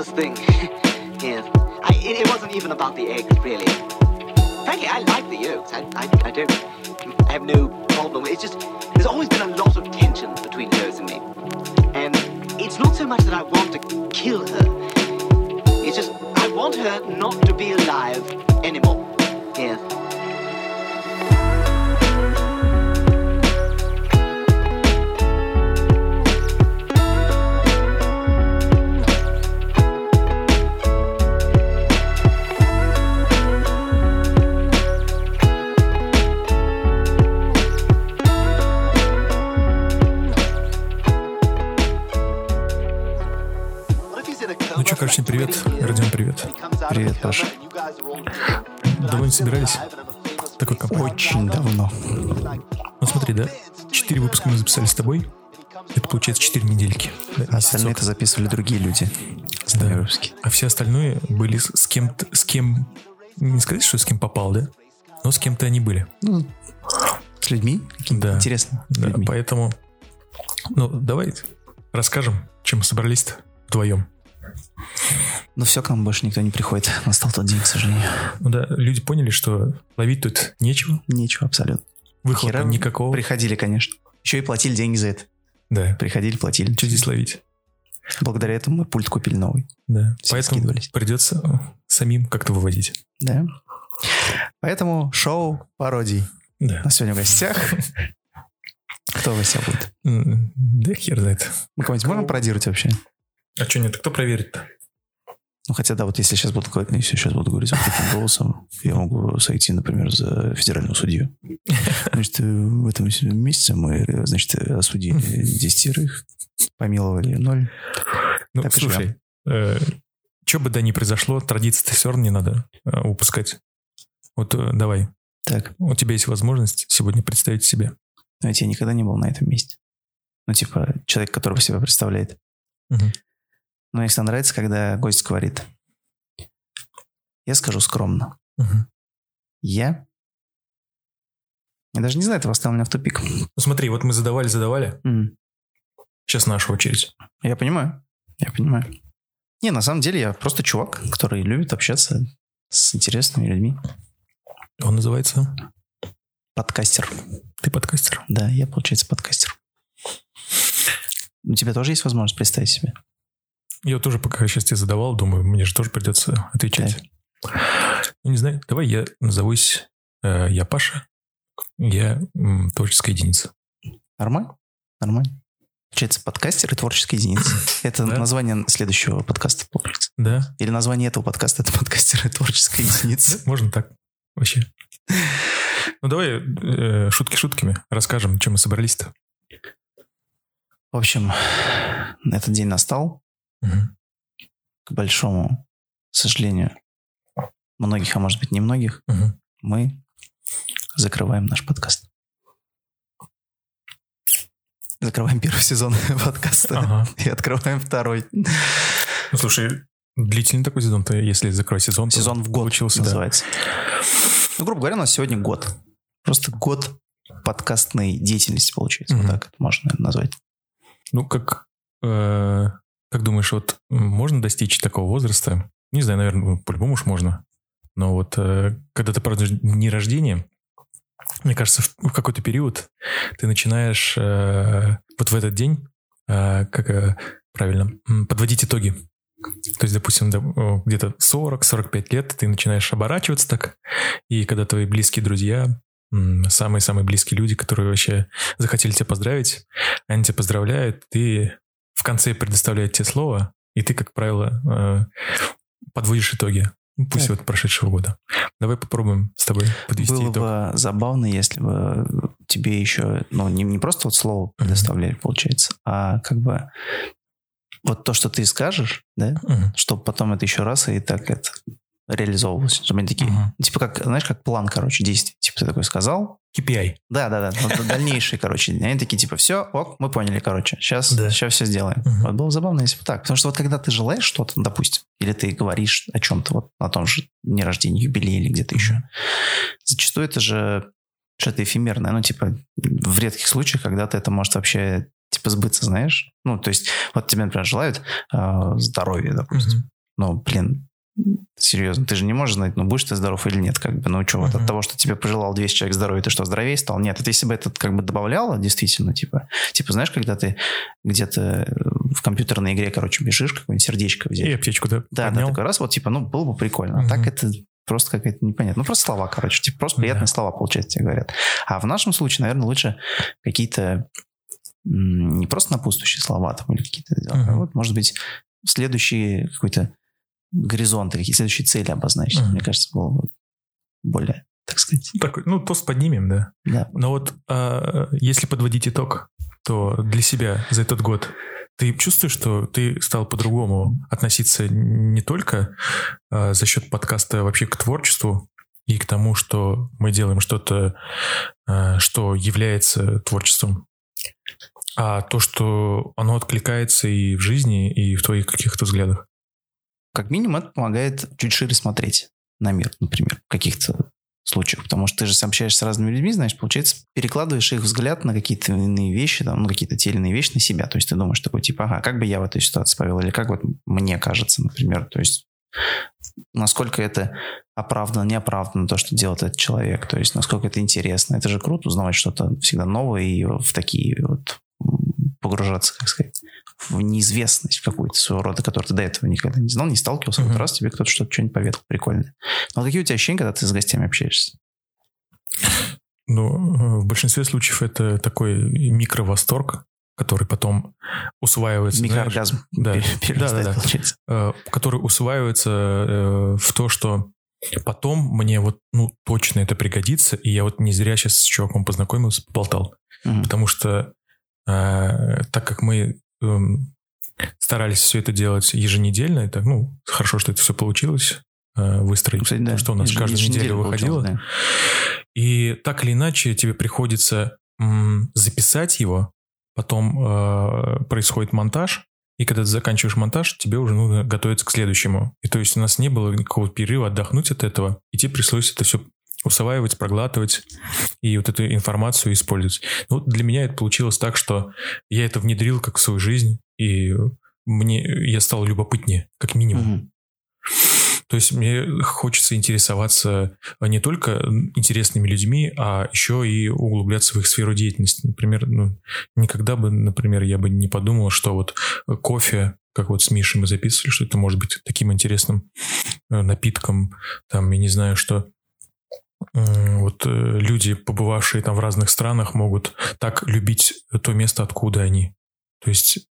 sexist thing. yes. I, it, it wasn't even about the eggs, really. Frankly, I like the yolks. I, I, I don't I have no problem. It's just, there's always been a lot of tension between Rose and me. And it's not so much that I want to kill her. It's just, I want her not to be alive anymore. Yes. Привет. Родион, привет. Привет, Паша. Давно не собирались? Такой компании. Очень давно. Ну смотри, да? Четыре выпуска мы записали с тобой. Это получается четыре недельки. Да, А остальные это записывали другие люди. Да. А все остальные были с, кем-то, с кем... Не сказать, что с кем попал, да? Но с кем-то они были. Ну, с людьми? Да. Интересно. Да, людьми. поэтому... Ну, давай расскажем, чем мы собрались-то вдвоем. Но все, к нам больше никто не приходит. Настал тот день, к сожалению. Ну да, люди поняли, что ловить тут нечего, Нечего абсолютно. выхлопа Хера никакого. Приходили, конечно. Еще и платили деньги за это. Да. Приходили, платили. Что здесь ловить? Благодаря этому мы пульт купили новый. Да. Все Поэтому скидывались. придется э, самим как-то выводить. Да. Поэтому шоу пародий. Да. У нас сегодня в гостях. Кто в гостях будет? Да хер знает. Мы кого-нибудь можем пародировать вообще? А что нет? Кто проверит-то? Ну, хотя, да, вот если сейчас буду, если сейчас буду говорить таким голосом, я могу сойти, например, за федеральную судью. Значит, э, в этом месяце мы, э, значит, э, осудили десятерых, помиловали ноль. Ну, Так слушай, что бы да ни произошло, традиции-то все равно не надо э, упускать. Вот э, давай, Так, у тебя есть возможность сегодня представить себе. знаете, я никогда не был на этом месте. Ну, типа, человек, которого себя представляет. Мгм. Но мне всегда нравится, когда гость говорит. Я скажу скромно. Мгм. Я... Я даже не знаю, это поставил меня в тупик. Ну смотри, вот мы задавали, задавали, М. сейчас наша очередь. Я понимаю. Я понимаю. Не, на самом деле я просто чувак, который любит общаться с интересными людьми. Он называется Подкастер. «Ты подкастер». Да, я, получается, подкастер. У тебя тоже есть возможность представить себе? Я тоже пока сейчас тебе задавал, думаю, мне же тоже придется отвечать. Ну, не знаю, давай я назовусь, э, я Паша, я м, творческая единица. Нормально? Нормально. Получается, подкастер и творческая единица. Это Да. название следующего подкаста, получается. Да, Или название этого подкаста – это подкастер и творческая единица. можно так вообще. Ну давай э, шутки шутками расскажем, чем мы собрались-то. В общем, этот день настал. К большому сожалению многих, а может быть, немногих, Мгм. мы закрываем наш подкаст. Закрываем первый сезон подкаста Ага. и открываем второй. Ну, слушай, длительный такой сезон-то, если закрой сезон. Сезон в год получился, да. называется. Ну, грубо говоря, у нас сегодня год. Просто год подкастной деятельности получается. Мгм. Вот так это можно наверное, назвать. Ну, как, э, как думаешь, вот можно достичь такого возраста? Не знаю, наверное, по-любому уж можно. Но вот э, когда ты празднуешь дни рождения, мне кажется, в, какой-то период ты начинаешь э, вот в этот день, э, как правильно, подводить итоги. То есть, допустим, где-то 40-45 лет ты начинаешь оборачиваться так, и когда твои близкие друзья, самые-самые близкие люди, которые вообще захотели тебя поздравить, они тебя поздравляют, ты в конце предоставляют тебе слово, и ты, как правило, э, подводишь итоги. Ну, Пусть Так. вот прошедшего года. Давай попробуем с тобой подвести Было итог. бы забавно, если бы тебе еще, ну, не, не просто вот слово предоставляли, получается, а как бы вот то, что ты скажешь, да, Мгм. чтобы потом это еще раз и так это реализовывалось. Чтобы они такие, Мгм. типа как, знаешь, как план, короче, действий. Типа ты такой сказал, KPI. да, да, да, вот дальнейшие, короче. Они такие, типа, все, ок, мы поняли, короче, сейчас, Да. сейчас все сделаем. Мгм. Вот было бы забавно, если бы так. Потому что вот когда ты желаешь что-то, допустим, или ты говоришь о чем-то вот на том же дне рождения, юбилее или где-то еще, зачастую это же что-то эфемерное. Ну, типа, в редких случаях когда-то это может вообще типа, сбыться, знаешь? Ну, то есть, вот тебе, например, желают э, здоровья, допустим. Мгм. Ну, блин, серьезно, ты же не можешь знать, ну, будешь ты здоров или нет, как бы, ну, что, вот Мгм. от того, что тебе пожелал 200 человек здоровья, ты что, здоровее стал? Нет, это если бы это как бы добавляло, действительно, типа, типа, знаешь, когда ты где-то э, в компьютерной игре, короче, бежишь, какое-нибудь сердечко взять. И аптечку, да, Да, такой раз, вот, типа, ну, было бы прикольно. А так это просто какая-то непонятно. Ну, просто слова, короче. Типа, просто приятные слова, получается, тебе говорят. А в нашем случае, наверное, лучше какие-то не просто напутствующие слова там или какие-то, а Мгм. вот, может быть, следующие какой-то горизонты, какие следующие цели обозначить. Мгм. Мне кажется, было бы более, так сказать, Такой, ну, тост поднимем, да. да. Но вот а, если подводить итог, то для себя за этот год ты чувствуешь, что ты стал по-другому относиться не только а, за счет подкаста вообще к творчеству и к тому, что мы делаем что-то, а, что является творчеством, а то, что оно откликается и в жизни, и в твоих каких-то взглядах. Как минимум, это помогает чуть шире смотреть на мир, например, в каких-то случаях. Потому что ты же общаешься с разными людьми, знаешь, получается, перекладываешь их взгляд на какие-то иные вещи, там, ну, какие-то те или иные вещи на себя. То есть ты думаешь такой, типа, ага, как бы я в этой ситуации повел, или как вот мне кажется, например. То есть насколько это оправдано, неоправданно, то, что делает этот человек. То есть насколько это интересно. Это же круто узнавать что-то всегда новое и в такие вот погружаться, как сказать, в неизвестность в какую-то своего рода, которую ты до этого никогда не знал, не сталкивался. Вот Мгм. раз тебе кто-то что-то что-нибудь поведал прикольное. Но какие у тебя ощущения, когда ты с гостями общаешься? Ну, э, в большинстве случаев это такой микровосторг, который потом усваивается. знаешь, Микрооргазм да. пере- перерастает, Да-да-да. получается. э, который усваивается э, в то, что потом мне вот, ну, точно это пригодится, и я вот не зря сейчас с чуваком познакомился, болтал. Мгм. Потому что так как мы эм, старались все это делать еженедельно, это, ну, хорошо, что это все получилось э, выстроить, Кстати, да. потому что у нас каждую неделю выходило. получалось, И так или иначе тебе приходится м, записать его, потом э, происходит монтаж, и когда ты заканчиваешь монтаж, тебе уже нужно готовиться к следующему. И то есть у нас не было никакого перерыва отдохнуть от этого, и тебе пришлось это все усваивать, проглатывать и вот эту информацию использовать. Ну, вот для меня это получилось так, что я это внедрил как в свою жизнь, и мне я стал любопытнее, как минимум. Мгм. То есть мне хочется интересоваться не только интересными людьми, а еще и углубляться в их сферу деятельности. Например, ну, никогда бы, например, я бы не подумал, что вот кофе, как вот с Мишей мы записывали, что это может быть таким интересным э, напитком, там, я не знаю, что вот э, люди, побывавшие там в разных странах, могут так любить то место, откуда они. То есть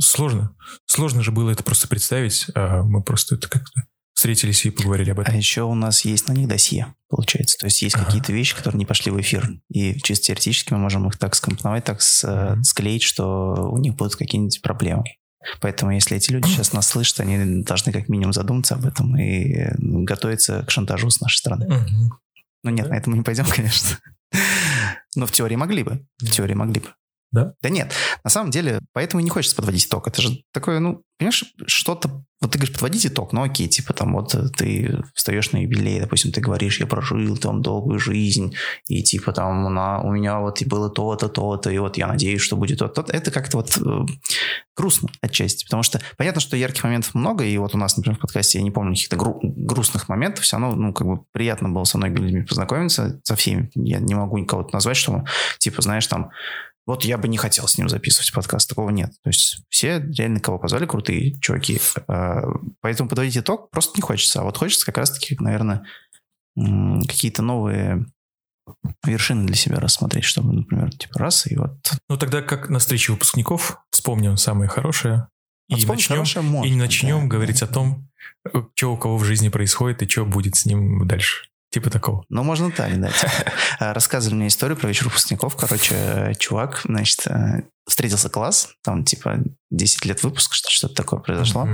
сложно. Сложно же было это просто представить, а мы просто это как-то встретились и поговорили об А этом. еще у нас есть на них досье, получается. То есть есть Ага. какие-то вещи, которые не пошли в эфир. И чисто теоретически мы можем их так скомпоновать, так с- Мгм. склеить, что у них будут какие-нибудь проблемы. Поэтому если эти люди сейчас нас слышат, они должны как минимум задуматься об этом и э, готовиться к шантажу с нашей стороны. Мгм. Ну нет, на это мы не пойдем, конечно. Но в теории могли бы. В теории могли бы. Да? Да нет, на самом деле, поэтому не хочется подводить итог. Это же такое, ну, понимаешь, что-то... Вот ты говоришь, подводить итог, ну окей, типа там вот ты встаешь на юбилей, допустим, ты говоришь, я прожил там долгую жизнь, и типа там на, у меня вот и было то-то, то-то, и вот я надеюсь, что будет то-то. Это как-то вот э, грустно отчасти, потому что понятно, что ярких моментов много, и вот у нас, например, в подкасте я не помню каких-то гру- грустных моментов, все равно, ну, как бы приятно было со многими людьми познакомиться, со всеми. Я не могу никого назвать, что, типа, знаешь, там, вот я бы не хотел с ним записывать подкаст, такого нет. То есть все реально, кого позвали, крутые чуваки. А, Поэтому подводить итог просто не хочется. А вот хочется как раз-таки, наверное, какие-то новые вершины для себя рассмотреть, чтобы, например, типа раз и вот... Ну тогда как на встрече выпускников вспомним самое хорошее и Вот вспомнить начнем, можно, и начнем да, говорить да. о том, что у кого в жизни происходит и что будет с ним дальше. Типа такого. Ну, можно так, да. типа. А, Рассказывали мне историю про вечер выпускников. Короче, э, чувак, значит, э, встретился класс, там, типа, 10 лет выпуска, что- что-то такое произошло.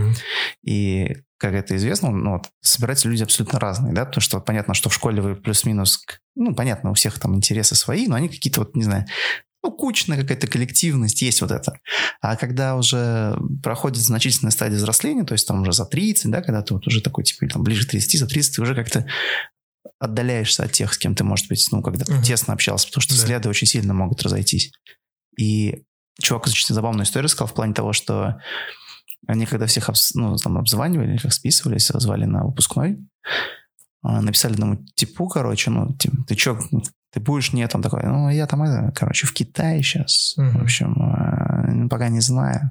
И, как это известно, ну, вот, собираются люди абсолютно разные, да, потому что понятно, что в школе вы плюс-минус, ну, понятно, у всех там интересы свои, но они какие-то вот, не знаю, ну, кучная какая-то коллективность, есть вот это. А когда уже проходит значительная стадия взросления, то есть там уже за 30, да, когда ты вот уже такой, типа, там, ближе к 30, за 30 ты уже как-то отдаляешься от тех, с кем ты, может быть, ну, когда-то Мгм. тесно общался, потому что Да. взгляды очень сильно могут разойтись. И чувак очень забавную историю сказал в плане того, что они когда всех обс- ну, там, обзванивали, их списывались, звали на выпускной, а, написали одному типу, короче, ну, типа, ты чё, ты будешь? Нет, он такой, ну, я там, это, короче, в Китае сейчас, Мгм. в общем, э, пока не знаю.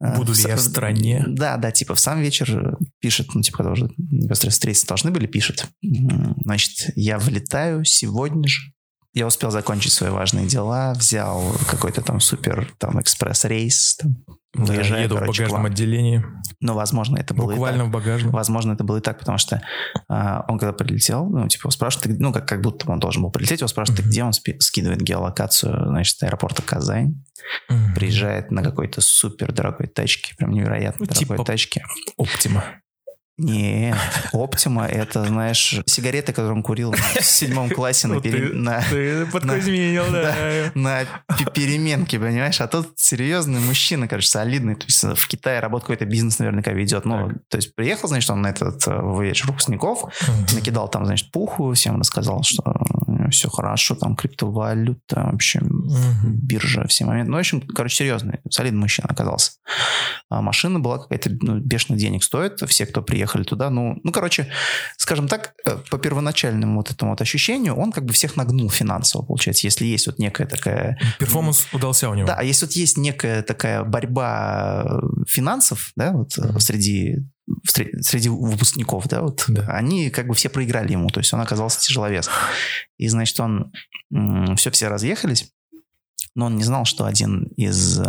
Э, Буду в я в стране? Да, да, типа в сам вечер пишет, ну, типа, когда уже непосредственно встретиться должны были, пишет, значит, я вылетаю сегодня же, я успел закончить свои важные дела, взял какой-то там супер там экспресс-рейс, там, Да, выезжаю, еду в короче, к багажном вам. отделении. Но, возможно, это было и Буквально так. в багажном. Возможно, это было и так, потому что а, он когда прилетел, ну, типа, ты- ну, как, как будто он должен был прилететь, его спрашивают, Мгм. где он спи- скидывает геолокацию, значит, аэропорта Казань, Мгм. приезжает на какой-то супер дорогой тачке, прям невероятно Ну, дорогой типа- тачке. Оптима. Не, Оптима это, знаешь, сигареты, которые он курил в седьмом классе на, Ну, пере- ты- на, Ты подкузменил, да. на пе- переменке, понимаешь? А тут серьезный мужчина, короче, солидный. То есть в Китае работа какой-то бизнес наверняка ведет. Ну, то есть приехал, значит, он на этот э, вечер выпускников, накидал там, значит, пуху, всем рассказал, что все хорошо, там криптовалюта, вообще Мгм. биржа, все моменты. Ну, в общем, короче, серьезный, солидный мужчина оказался. А машина была какая-то, ну, бешеных денег стоит, все, кто приехали туда, ну, ну, короче, скажем так, э, по первоначальному вот этому вот ощущению, он как бы всех нагнул финансово, получается, если есть вот некая такая... Перформанс удался у него. Да, а если вот есть некая такая борьба э, финансов, да, вот Мгм. среди среди выпускников, да, вот Да. они как бы все проиграли ему, то есть он оказался тяжеловес. И, значит, он все, все разъехались, но он не знал, что один из,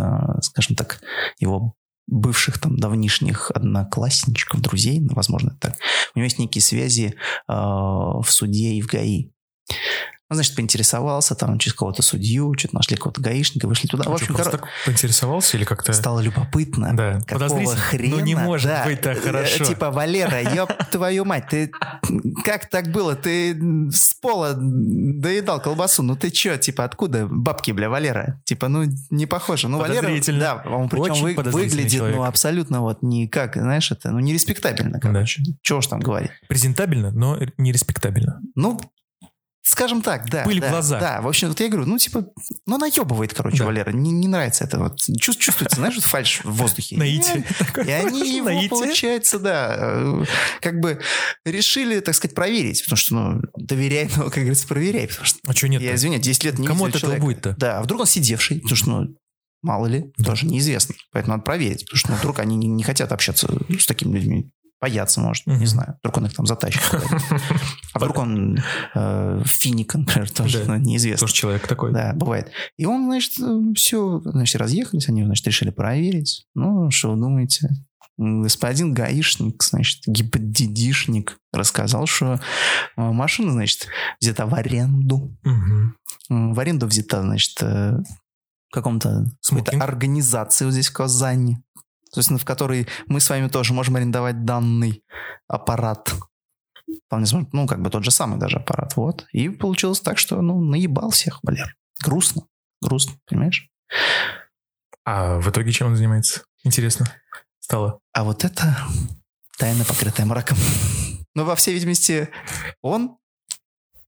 скажем так, его бывших там давнишних одноклассничков, друзей, ну, возможно, так, у него есть некие связи э, в суде и в ГАИ. Он, значит, поинтересовался, там, через кого-то судью, что-то нашли какого-то гаишника, вышли туда. А В что, общем, просто коро- так поинтересовался или как-то... стало любопытно. Да, Какого хрена? Ну не может Да, быть так э, хорошо. Типа, Валера, ёб твою мать, ты как так было? Ты с пола доедал колбасу, ну ты чё, типа, откуда бабки, бля, Валера? Типа, ну не похоже. Ну, Валера, да, он причем Очень вы- выглядит, человек. ну, абсолютно вот никак, знаешь, это, ну, нереспектабельно, короче. Чего уж там говорить. Презентабельно, но нереспектабельно. Ну, скажем так, да. Пыль в да, глаза. Да, в общем, вот я говорю, ну, типа, ну, наебывает, короче, Да. Валера. Не, не нравится это. Вот. Чувс- Чувствуется, знаешь, вот фальш в воздухе. Наитие. И они его, Наитие. получается, да, э, как бы решили, так сказать, проверить. Потому что, ну, доверяй, но, как говорится, проверяй. Потому что, А что нет я извиняюсь, 10 лет не Кому от этого будет-то? Да, а вдруг он сидевший, потому что, ну, мало ли, Да. тоже неизвестно. Поэтому надо проверить, потому что ну, вдруг они не, не хотят общаться с такими людьми. Боятся, может, не знаю. Вдруг он их там затащит. А вдруг он э, финик, например, тоже Да. ну, неизвестно. Тоже человек такой. Да, бывает. И он, значит, все, значит, разъехались, они, значит, решили проверить. Ну, что вы думаете? Господин гаишник, значит, гипотедишник рассказал, что э, машина, значит, взята в аренду. М, В аренду взята, значит, э, каком-то какой-то организации вот здесь в Казани. Собственно, в которой мы с вами тоже можем арендовать данный аппарат. Вполне возможно, ну, как бы тот же самый даже аппарат, вот. И получилось так, что, ну, наебал всех, Валер. Грустно. Грустно, понимаешь? А в итоге чем он занимается? Интересно. Стало. А вот это тайна, покрытая мраком. Но, во всей видимости, он,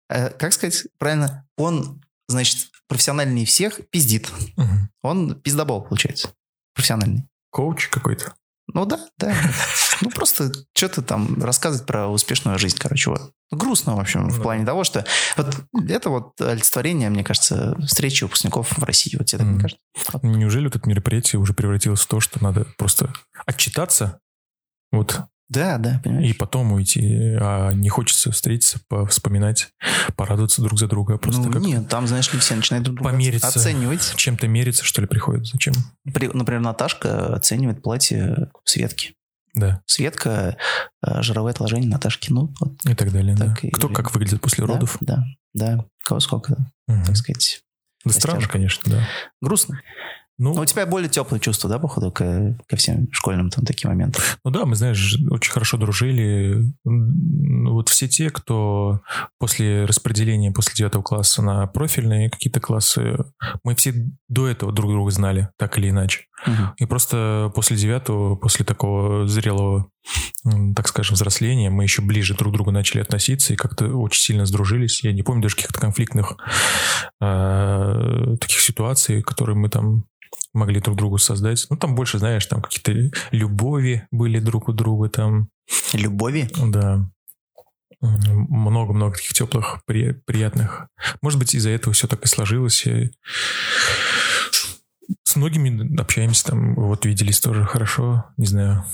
э, как сказать правильно, он, значит, профессиональнее всех пиздит. Он пиздобол, получается. Профессиональный. Коуч какой-то. Ну да, да. Ну просто что-то там рассказывать про успешную жизнь, короче, вот. Грустно, в общем, в Да. плане того, что вот это вот олицетворение, мне кажется, встречи выпускников в России. Вот тебе так не кажется? Неужели вот это мероприятие уже превратилось в то, что надо просто отчитаться, вот, Да, да, и понимаешь? потом уйти, а не хочется встретиться, вспоминать, порадоваться друг за друга, просто ну как нет, там, знаешь ли, все начинают друг друга помериться. оценивать. чем-то мериться, что ли, приходит. Зачем? При- Например, Наташка оценивает платье Светки. Да, Светка, э, жировое отложение Наташки, ну, вот. и так далее. да. Так и- Кто как выглядит после да, родов. Да, да, кого сколько, Мгм. так сказать. Да странно, растяжка. конечно, да. Грустно. Ну, Но у тебя более теплые чувства, да, походу, ко, ко всем школьным там таким моментам? Ну да, мы, знаешь, очень хорошо дружили. Вот все те, кто после распределения, после девятого класса на профильные какие-то классы, мы все до этого друг друга знали, так или иначе. Мгм. И просто после девятого, после такого зрелого, так скажем, взросления, мы еще ближе друг к другу начали относиться и как-то очень сильно сдружились. Я не помню даже каких-то конфликтных э, таких ситуаций, которые мы там могли друг другу создать. Ну, там больше, знаешь, там какие-то любови были друг у друга, там, Любови? да. Много-много таких теплых, при- приятных. Может быть, из-за этого все так и сложилось. И С многими общаемся, там, вот виделись тоже хорошо, не знаю.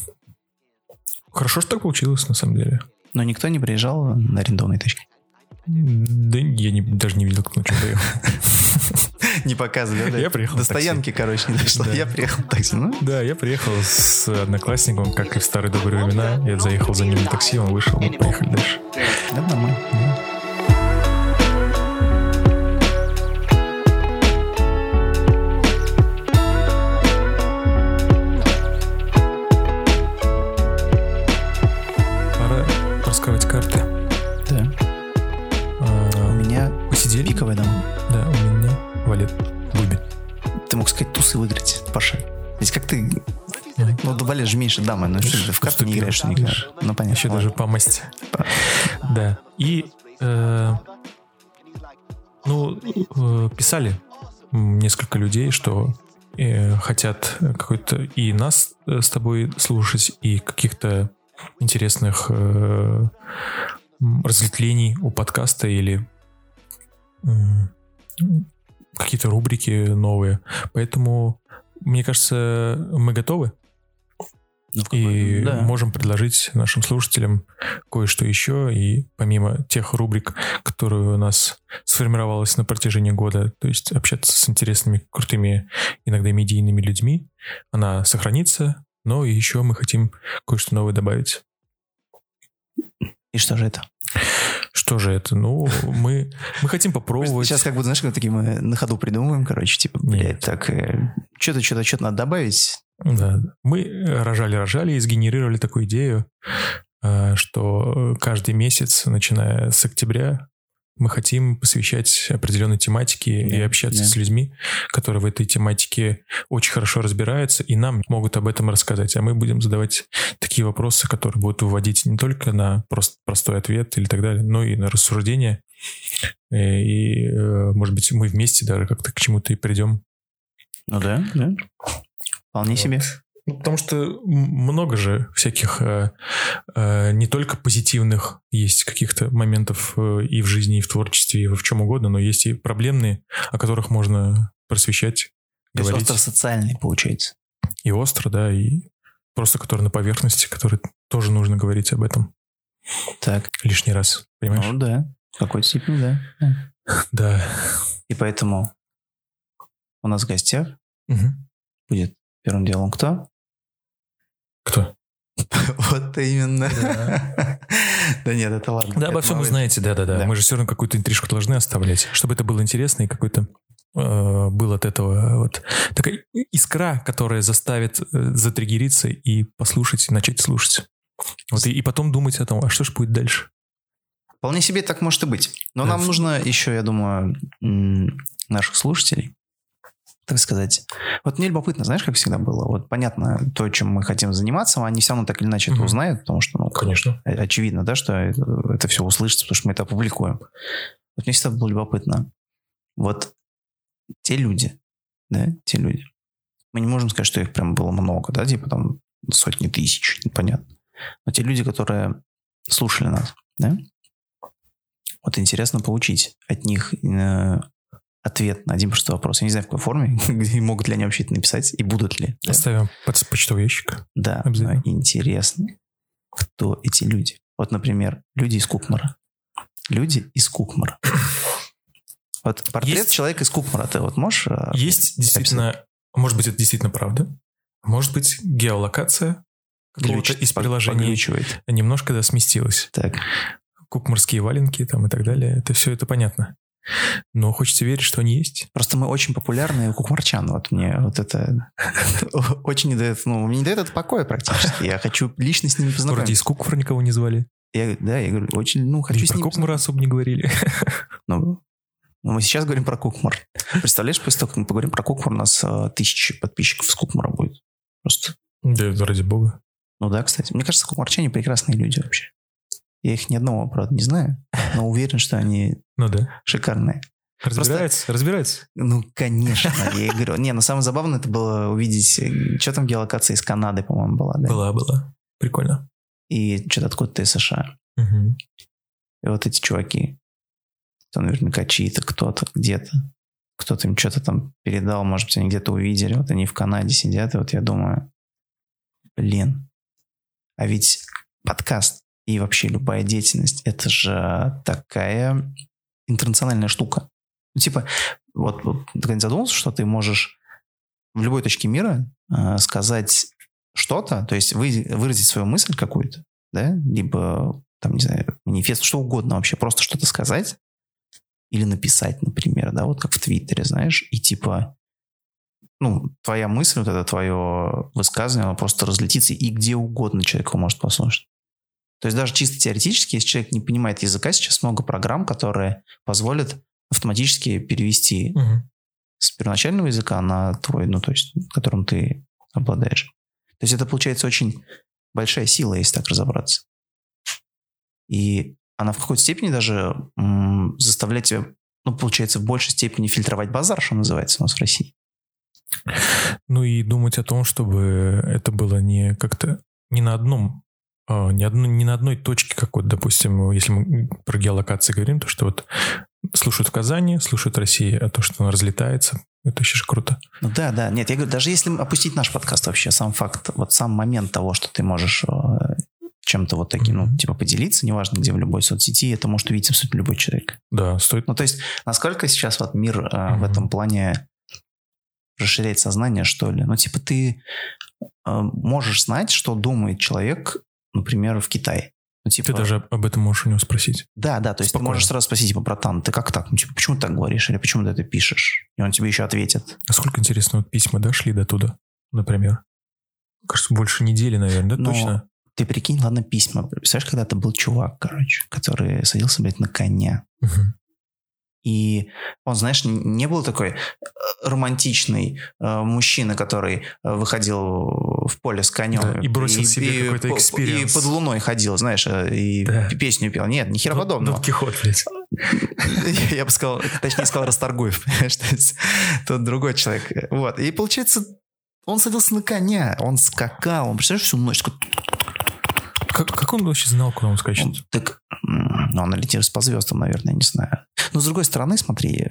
Хорошо, что так получилось, на самом деле. Но никто не приезжал на арендованной тачке. Да я не- даже не видел, кто на чем доехал. Не показывали, да? Я приехал До стоянки, короче, не дошло. Я приехал в такси. Ну, Да, я приехал с одноклассником, как и в старые добрые времена. Я заехал за ним на такси, он вышел, мы поехали дальше. да, нормально. Пора раскрывать карты. Да. У А, меня Посидели? пиковая. Да, у валет бубен. Ты мог сказать тусы выиграть, Паша. Ведь как ты... Ну, добавляешь же меньше дамы, ну что ты в карты не играешь, что никогда. Ну, понятно. Еще даже по масти. Да. И э, ну, э, писали несколько людей, что э, хотят какой-то и нас с тобой слушать, и каких-то интересных разветвлений у подкаста или какие-то рубрики новые. Поэтому, мне кажется, мы готовы. Ну, И да. можем предложить нашим слушателям кое-что еще. И помимо тех рубрик, которые у нас сформировалось на протяжении года, то есть общаться с интересными, крутыми, иногда медийными людьми, она сохранится, но еще мы хотим кое-что новое добавить. И что же это? Что же это? Ну, мы, мы хотим попробовать. Сейчас как будто, знаешь, как такие мы на ходу придумываем, короче, типа, блядь, так, что-то, что-то, что-то надо добавить. Да. Мы рожали-рожали и сгенерировали такую идею, э, что каждый месяц, начиная с октября, мы хотим посвящать определенной тематике и Да, общаться да. с людьми, которые в этой тематике очень хорошо разбираются, и нам могут об этом рассказать. А мы будем задавать такие вопросы, которые будут выводить не только на просто простой ответ или так далее, но и на рассуждение. Э, И, э, может быть, мы вместе даже как-то к чему-то и придем. Ну да, да. Вполне Вот. себе. Ну, потому что много же всяких э, э, не только позитивных есть каких-то моментов э, и в жизни, и в творчестве, и в чем угодно, но есть и проблемные, о которых можно просвещать, То есть говорить. остро-социальный получается. И остро, да, и просто которые на поверхности, которые тоже нужно говорить об этом Так, лишний раз. Понимаешь? ну да, в какой-то степени, да. да. И поэтому у нас в гостях Мгм. будет первым делом кто? Кто? Вот именно. Да нет, это ладно. Да, обо всем вы знаете, да-да-да. Да. Мы же все равно какую-то интрижку должны оставлять, чтобы это было интересно и какой-то э, был от этого вот такая искра, которая заставит э, затригериться и послушать, и начать слушать. Вот и, и потом думать о том, а что же будет дальше? Вполне себе так может и быть. Но Да. нам нужно еще, я думаю, наших слушателей, так сказать. Вот мне любопытно, знаешь, как всегда было. Вот понятно, то, чем мы хотим заниматься, они все равно так или иначе это Мгм. узнают, потому что, ну, Конечно. очевидно, да, что это, это все услышится, потому что мы это опубликуем. Вот мне всегда было любопытно. Вот те люди, да, те люди. Мы не можем сказать, что их прям было много, да, типа там сотни тысяч, непонятно. Но те люди, которые слушали нас, да, вот интересно получить от них э, ответ на один простой вопрос. Я не знаю, в какой форме, где могут ли они вообще это написать и будут ли. Оставим под почтовый ящик. Да, но интересно, кто эти люди. Вот, например, люди из Кукмара. Люди из Кукмара. Вот портрет Есть- человека из Кукмара ты вот можешь... э, Есть действительно, может быть, это действительно правда. Может быть, геолокация какого-то из приложений немножко да, сместилась. Так, Кукмарские валенки там и так далее. Это все это понятно. Но хочется верить, что они есть. просто мы очень популярны у кукмарчан. Вот мне вот это очень не дает... Ну, мне не дает это покоя практически. Я хочу лично с ними Вроде познакомиться. из Кукмара никого не звали. Я, да, я говорю, очень, ну, хочу с про ними Кукмара особо не говорили. Ну, ну, мы сейчас говорим про Кукмар. Представляешь, после того, как мы поговорим про Кукмар, у нас э, тысячи подписчиков с Кукмара будет. Просто. Да, ради бога. Ну да, кстати. Мне кажется, кукмарчане прекрасные люди вообще. Я их ни одного, правда, не знаю, но уверен, что они Ну да. шикарные. Разбирается, разбирается. Ну, конечно, я и говорю. Не, ну самое забавное это было увидеть, э, что там геолокация из Канады, по-моему, была, да? Была, была. Прикольно. И что-то откуда-то из США. Мгм. И вот эти чуваки, то наверняка чьи-то, кто-то, где-то, кто-то им что-то там передал, может быть, они где-то увидели, вот они в Канаде сидят, и вот я думаю, блин, а ведь подкаст и вообще любая деятельность, это же такая интернациональная штука. Ну, типа, вот, вот ты когда-нибудь задумался, что ты можешь в любой точке мира э, сказать что-то, то есть вы, выразить свою мысль какую-то, да, либо там, не знаю, манифест, что угодно вообще, просто что-то сказать или написать, например, да, вот как в Твиттере, знаешь, и типа, ну, твоя мысль, вот это твое высказывание, оно просто разлетится, и где угодно человек его может послушать. То есть даже чисто теоретически, если человек не понимает языка, сейчас много программ, которые позволят автоматически перевести Мгм. с первоначального языка на твой, ну, то есть, которым ты обладаешь. То есть это получается очень большая сила, если так разобраться. И она в какой-то степени даже м, заставляет тебя, ну, получается, в большей степени фильтровать базар, что называется у нас в России. Ну и думать о том, чтобы это было не как-то не на одном, а, не, одно, не на одной точке какой-то, допустим, если мы про геолокации говорим, то что вот слушают в Казани, слушают России, а то, что она разлетается, это еще же круто. Ну да, да. Нет, я говорю, даже если опустить наш подкаст вообще, сам факт, вот сам момент того, что ты можешь э, чем-то вот таким, ну, Мгм. типа поделиться, неважно где, в любой соцсети, это может увидеть абсолютно любой человек. Да, стоит. Ну, то есть, насколько сейчас вот мир э, в этом плане расширяет сознание, что ли? Ну, типа, ты э, можешь знать, что думает человек, например, в Китае. Ну, типа, Ты даже об этом можешь у него спросить. Да, да, то есть Спокойно. ты можешь сразу спросить, типа, братан, ты как так? Ну, типа, почему ты так говоришь? Или почему ты это пишешь? И он тебе еще ответит. А сколько, интересно, вот письма дошли до туда, например? Кажется, больше недели, наверное, да, Но- точно? Ты прикинь, ладно, письма. Представляешь, когда это был чувак, короче, который садился, блядь, на коня. Мгм. И он, знаешь, не был такой э, романтичный э, мужчина, который э, выходил в поле с конем. Да, и бросил себе какой-то experience. И под луной ходил, знаешь, э, и Да. песню пел. Нет, ни хера подобного. Дон Кихот, блядь. Я бы сказал, точнее сказал Расторгуев, понимаешь, тот другой человек. Вот. И получается, он садился на коня, он скакал, он, представляешь, всю ночь Как, как он вообще знал, куда он скачет? Он, так, ну, он ориентируется по звездам, наверное, не знаю. Но, с другой стороны, смотри,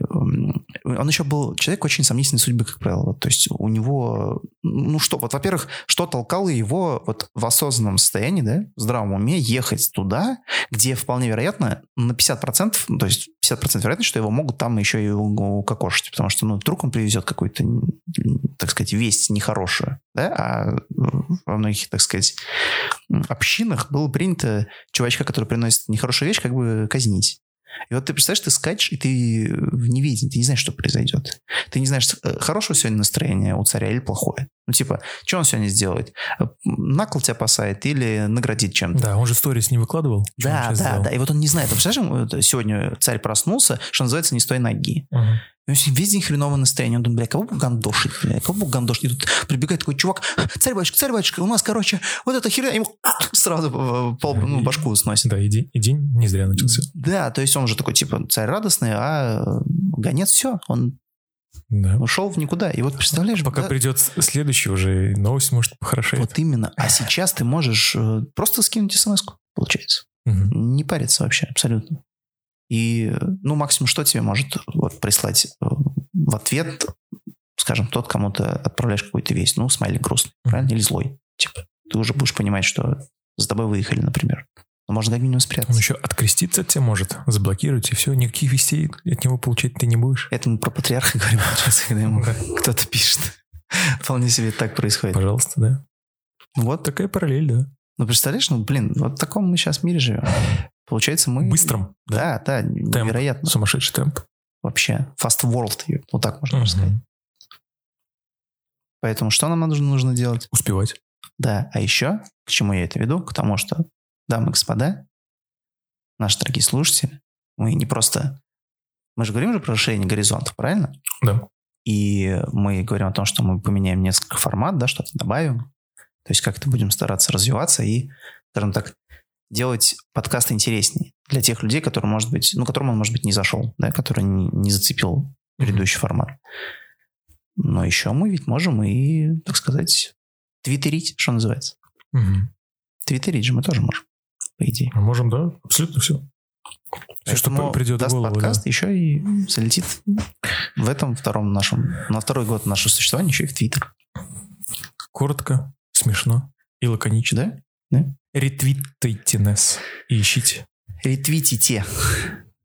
он еще был человек очень сомнительной судьбы, как правило. То есть у него, ну что, вот, во-первых, что толкало его вот в осознанном состоянии, да, в здравом уме ехать туда, где вполне вероятно на 50%, ну, то есть 50% вероятность, что его могут там еще и укокошить, потому что, ну, вдруг он привезет какую-то, так сказать, весть нехорошую, да, а во многих, так сказать, общинах было принято чувачка, который приносит нехорошую вещь, как бы казнить. И вот ты представляешь, ты скачешь, и ты в неведении, ты не знаешь, что произойдет. Ты не знаешь, э, хорошее сегодня настроение у царя или плохое. Ну, типа, что он сегодня сделает? Э, Накол тебя посадит или наградит чем-то? Да, он же сторис не выкладывал. Да, да, сделал. да. И вот он не знает. Представляешь, вот сегодня царь проснулся, что называется, не с той ноги. И он весь день хреновое настроение. Он думает, бля, кого бы гандошить, бля, кого бы гандошить. И тут прибегает такой чувак, царь батюшка, царь батюшка, у нас, короче, вот эта херня, ему сразу э, пол, ну, башку сносит. Да, и день, и день не зря начался. Да, то есть он же такой, типа, царь радостный, а э, гонец все, он Да. ушел в никуда. И вот представляешь, Пока да, придет следующий уже, новость может похорошеет. вот именно. А сейчас ты можешь э, просто скинуть смс получается. Мгм. Не париться вообще, абсолютно. И, ну, максимум, что тебе может вот прислать э, в ответ, скажем, тот, кому ты отправляешь какую-то весть, ну, смайлик грустный, правильно? Или злой. Типа, ты уже будешь понимать, что за тобой выехали, например. Но можно как минимум Он спрятаться. еще откреститься от тебя может, заблокировать, и все, никаких вестей от него получать ты не будешь. Это мы про патриарха говорим, получается, когда ему Да. кто-то пишет. Вполне себе так происходит. Пожалуйста, да. Вот Такая параллель, да. Ну, представляешь, ну, блин, вот в таком мы сейчас мире живем. Получается, мы... Быстром. Да, да, невероятно. Сумасшедший темп. Вообще, fast world, вот так можно Мгм. сказать. Поэтому что нам нужно, нужно делать? Успевать. Да, а еще, к чему я это веду? К тому, что, дамы и господа, наши дорогие слушатели, мы не просто... Мы же говорим же про расширение горизонтов, правильно? Да. И мы говорим о том, что мы поменяем несколько формат, да, что-то добавим. То есть как-то будем стараться развиваться и, скажем так, делать подкасты интереснее. для тех людей, которые, может быть, ну, которым он, может быть, не зашел, да, который не, не зацепил предыдущий mm-hmm. формат. Но еще мы ведь можем и, так сказать, твиттерить, что называется. Мгм. Твиттерить же мы тоже можем, по идее. А Можем, да, абсолютно все. Все, что Поэтому придет в даст голову. да. подкаст еще и залетит в этом втором нашем, на второй год нашего существования еще и в Твиттер. Коротко, смешно и лаконично. Да? Ретвитайте нас и ищите. Ретвитите.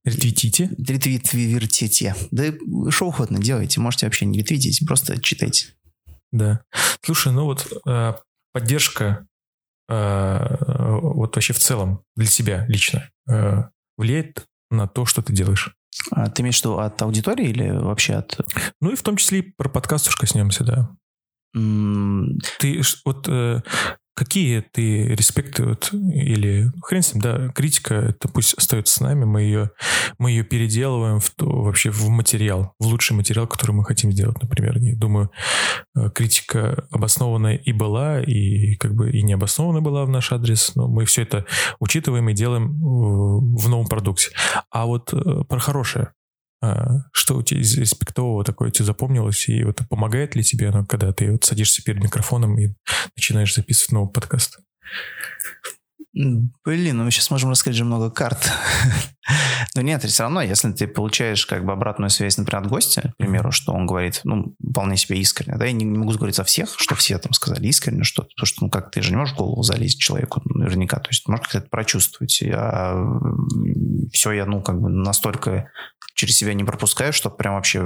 Ретвитите. Ретвитите. Да что угодно делайте. Можете вообще не ретвитить, просто читайте. Да. Слушай, ну вот э, поддержка вот вообще в целом для тебя лично э, влияет на то, что ты делаешь. А ты имеешь в виду от аудитории или вообще от... Ну и в том числе и про подкаст уж коснемся, да. м, Ты вот э, какие ты респекты вот, или хрен с ним, да, критика, это пусть остается с нами, мы ее, мы ее переделываем в то, вообще в материал, в лучший материал, который мы хотим сделать, например. Я думаю, э, критика обоснованная и была, и как бы и необоснованная была в наш адрес, но мы все это учитываем и делаем э, в новом продукте. А вот э, про хорошее, что у тебя из респектового такое тебе запомнилось, и вот помогает ли тебе оно, когда ты вот садишься перед микрофоном и начинаешь записывать новый подкаст? Блин, ну мы сейчас можем рассказать же много карт. Но нет, все равно, если ты получаешь как бы обратную связь, например, от гостя, к примеру, что он говорит, ну, вполне себе искренне, да, я не, не могу говорить за всех, что все там сказали искренне что-то, потому что, ну, как ты же не можешь в голову залезть человеку наверняка, то есть можешь как-то это прочувствовать. Я, все, я, ну, как бы настолько через себя не пропускаю, чтобы прям вообще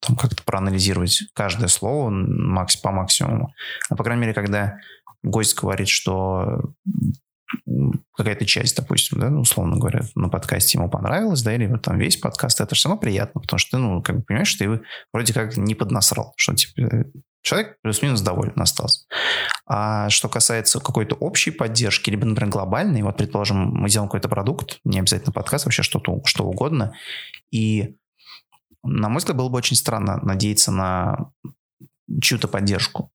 там как-то проанализировать каждое слово макс, по максимуму. А по крайней мере, когда гость говорит, что какая-то часть, допустим, да, ну, условно говоря, на подкасте ему понравилось, да, или вот там весь подкаст, это все равно приятно, потому что ты, ну, как бы понимаешь, что ты вроде как не поднасрал, что, типа, э, человек плюс-минус доволен остался. А что касается какой-то общей поддержки, либо, например, глобальной, вот, предположим, мы делаем какой-то продукт, не обязательно подкаст, вообще что-то, что угодно, и, на мой взгляд, было бы очень странно надеяться на чью-то поддержку.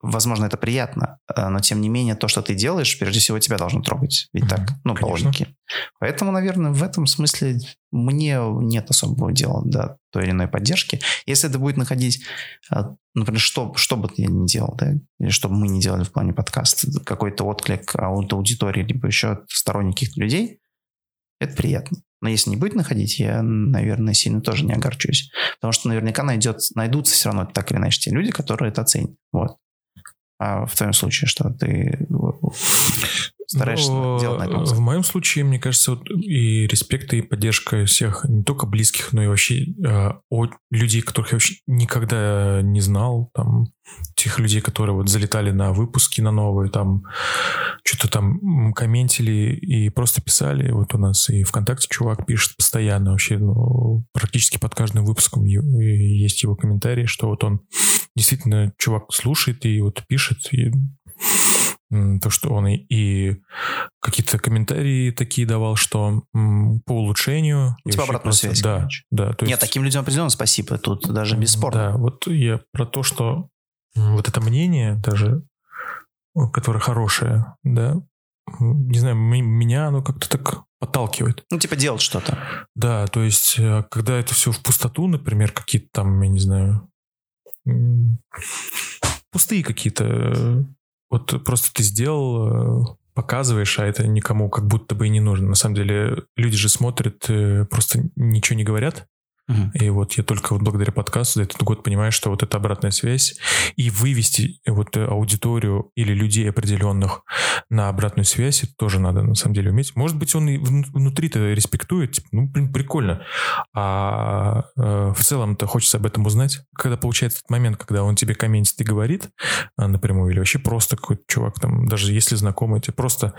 Возможно, это приятно, э, но тем не менее то, что ты делаешь, прежде всего тебя должно трогать. Ведь так, ну, конечно. логике. Поэтому, наверное, в этом смысле мне нет особого дела до той или иной поддержки. Если это будет находить, э, например, что, что бы я ни делал, да, или что бы мы не делали в плане подкаста, какой-то отклик от аудитории, либо еще от сторонних каких-то людей, это приятно. Но если не будет находить, я, наверное, сильно тоже не огорчусь. Потому что наверняка найдет, найдутся все равно так или иначе те люди, которые это оценят. Вот. А в твоем случае, что ты стараешься Но, делать на этом? В моем случае, мне кажется, вот и респект, и поддержка всех, не только близких, но и вообще э, от людей, которых я вообще никогда не знал, там, тех людей, которые вот залетали на выпуски на новые, там, что-то там комментили и просто писали. Вот у нас и ВКонтакте чувак пишет постоянно вообще, ну, практически под каждым выпуском есть его комментарии, что вот он действительно чувак слушает и вот пишет, и то, что он и, и какие-то комментарии такие давал, что м, по улучшению... Типа обратную просто- связь, Да, короче. да. То Нет, есть, таким людям определенно спасибо. Тут даже бесспорно. Да, вот я про то, что вот это мнение даже, которое хорошее, да, не знаю, меня оно как-то так подталкивает. Ну, типа делать что-то. Да, то есть, э, когда это все в пустоту, например, какие-то там, я не знаю, пустые какие-то, э, вот просто ты сделал, э, показываешь, а это никому как будто бы и не нужно. На самом деле люди же смотрят, э, просто ничего не говорят, И вот я только вот благодаря подкасту за этот год понимаю, что вот эта обратная связь и вывести вот э, аудиторию или людей определенных на обратную связь, это тоже надо на самом деле уметь. Может быть, он и вну- внутри-то респектует, типа, ну, блин, прикольно. А э, в целом-то хочется об этом узнать. Когда получается этот момент, когда он тебе комментит и говорит а, напрямую, или вообще просто какой-то чувак там, даже если знакомый, тебе просто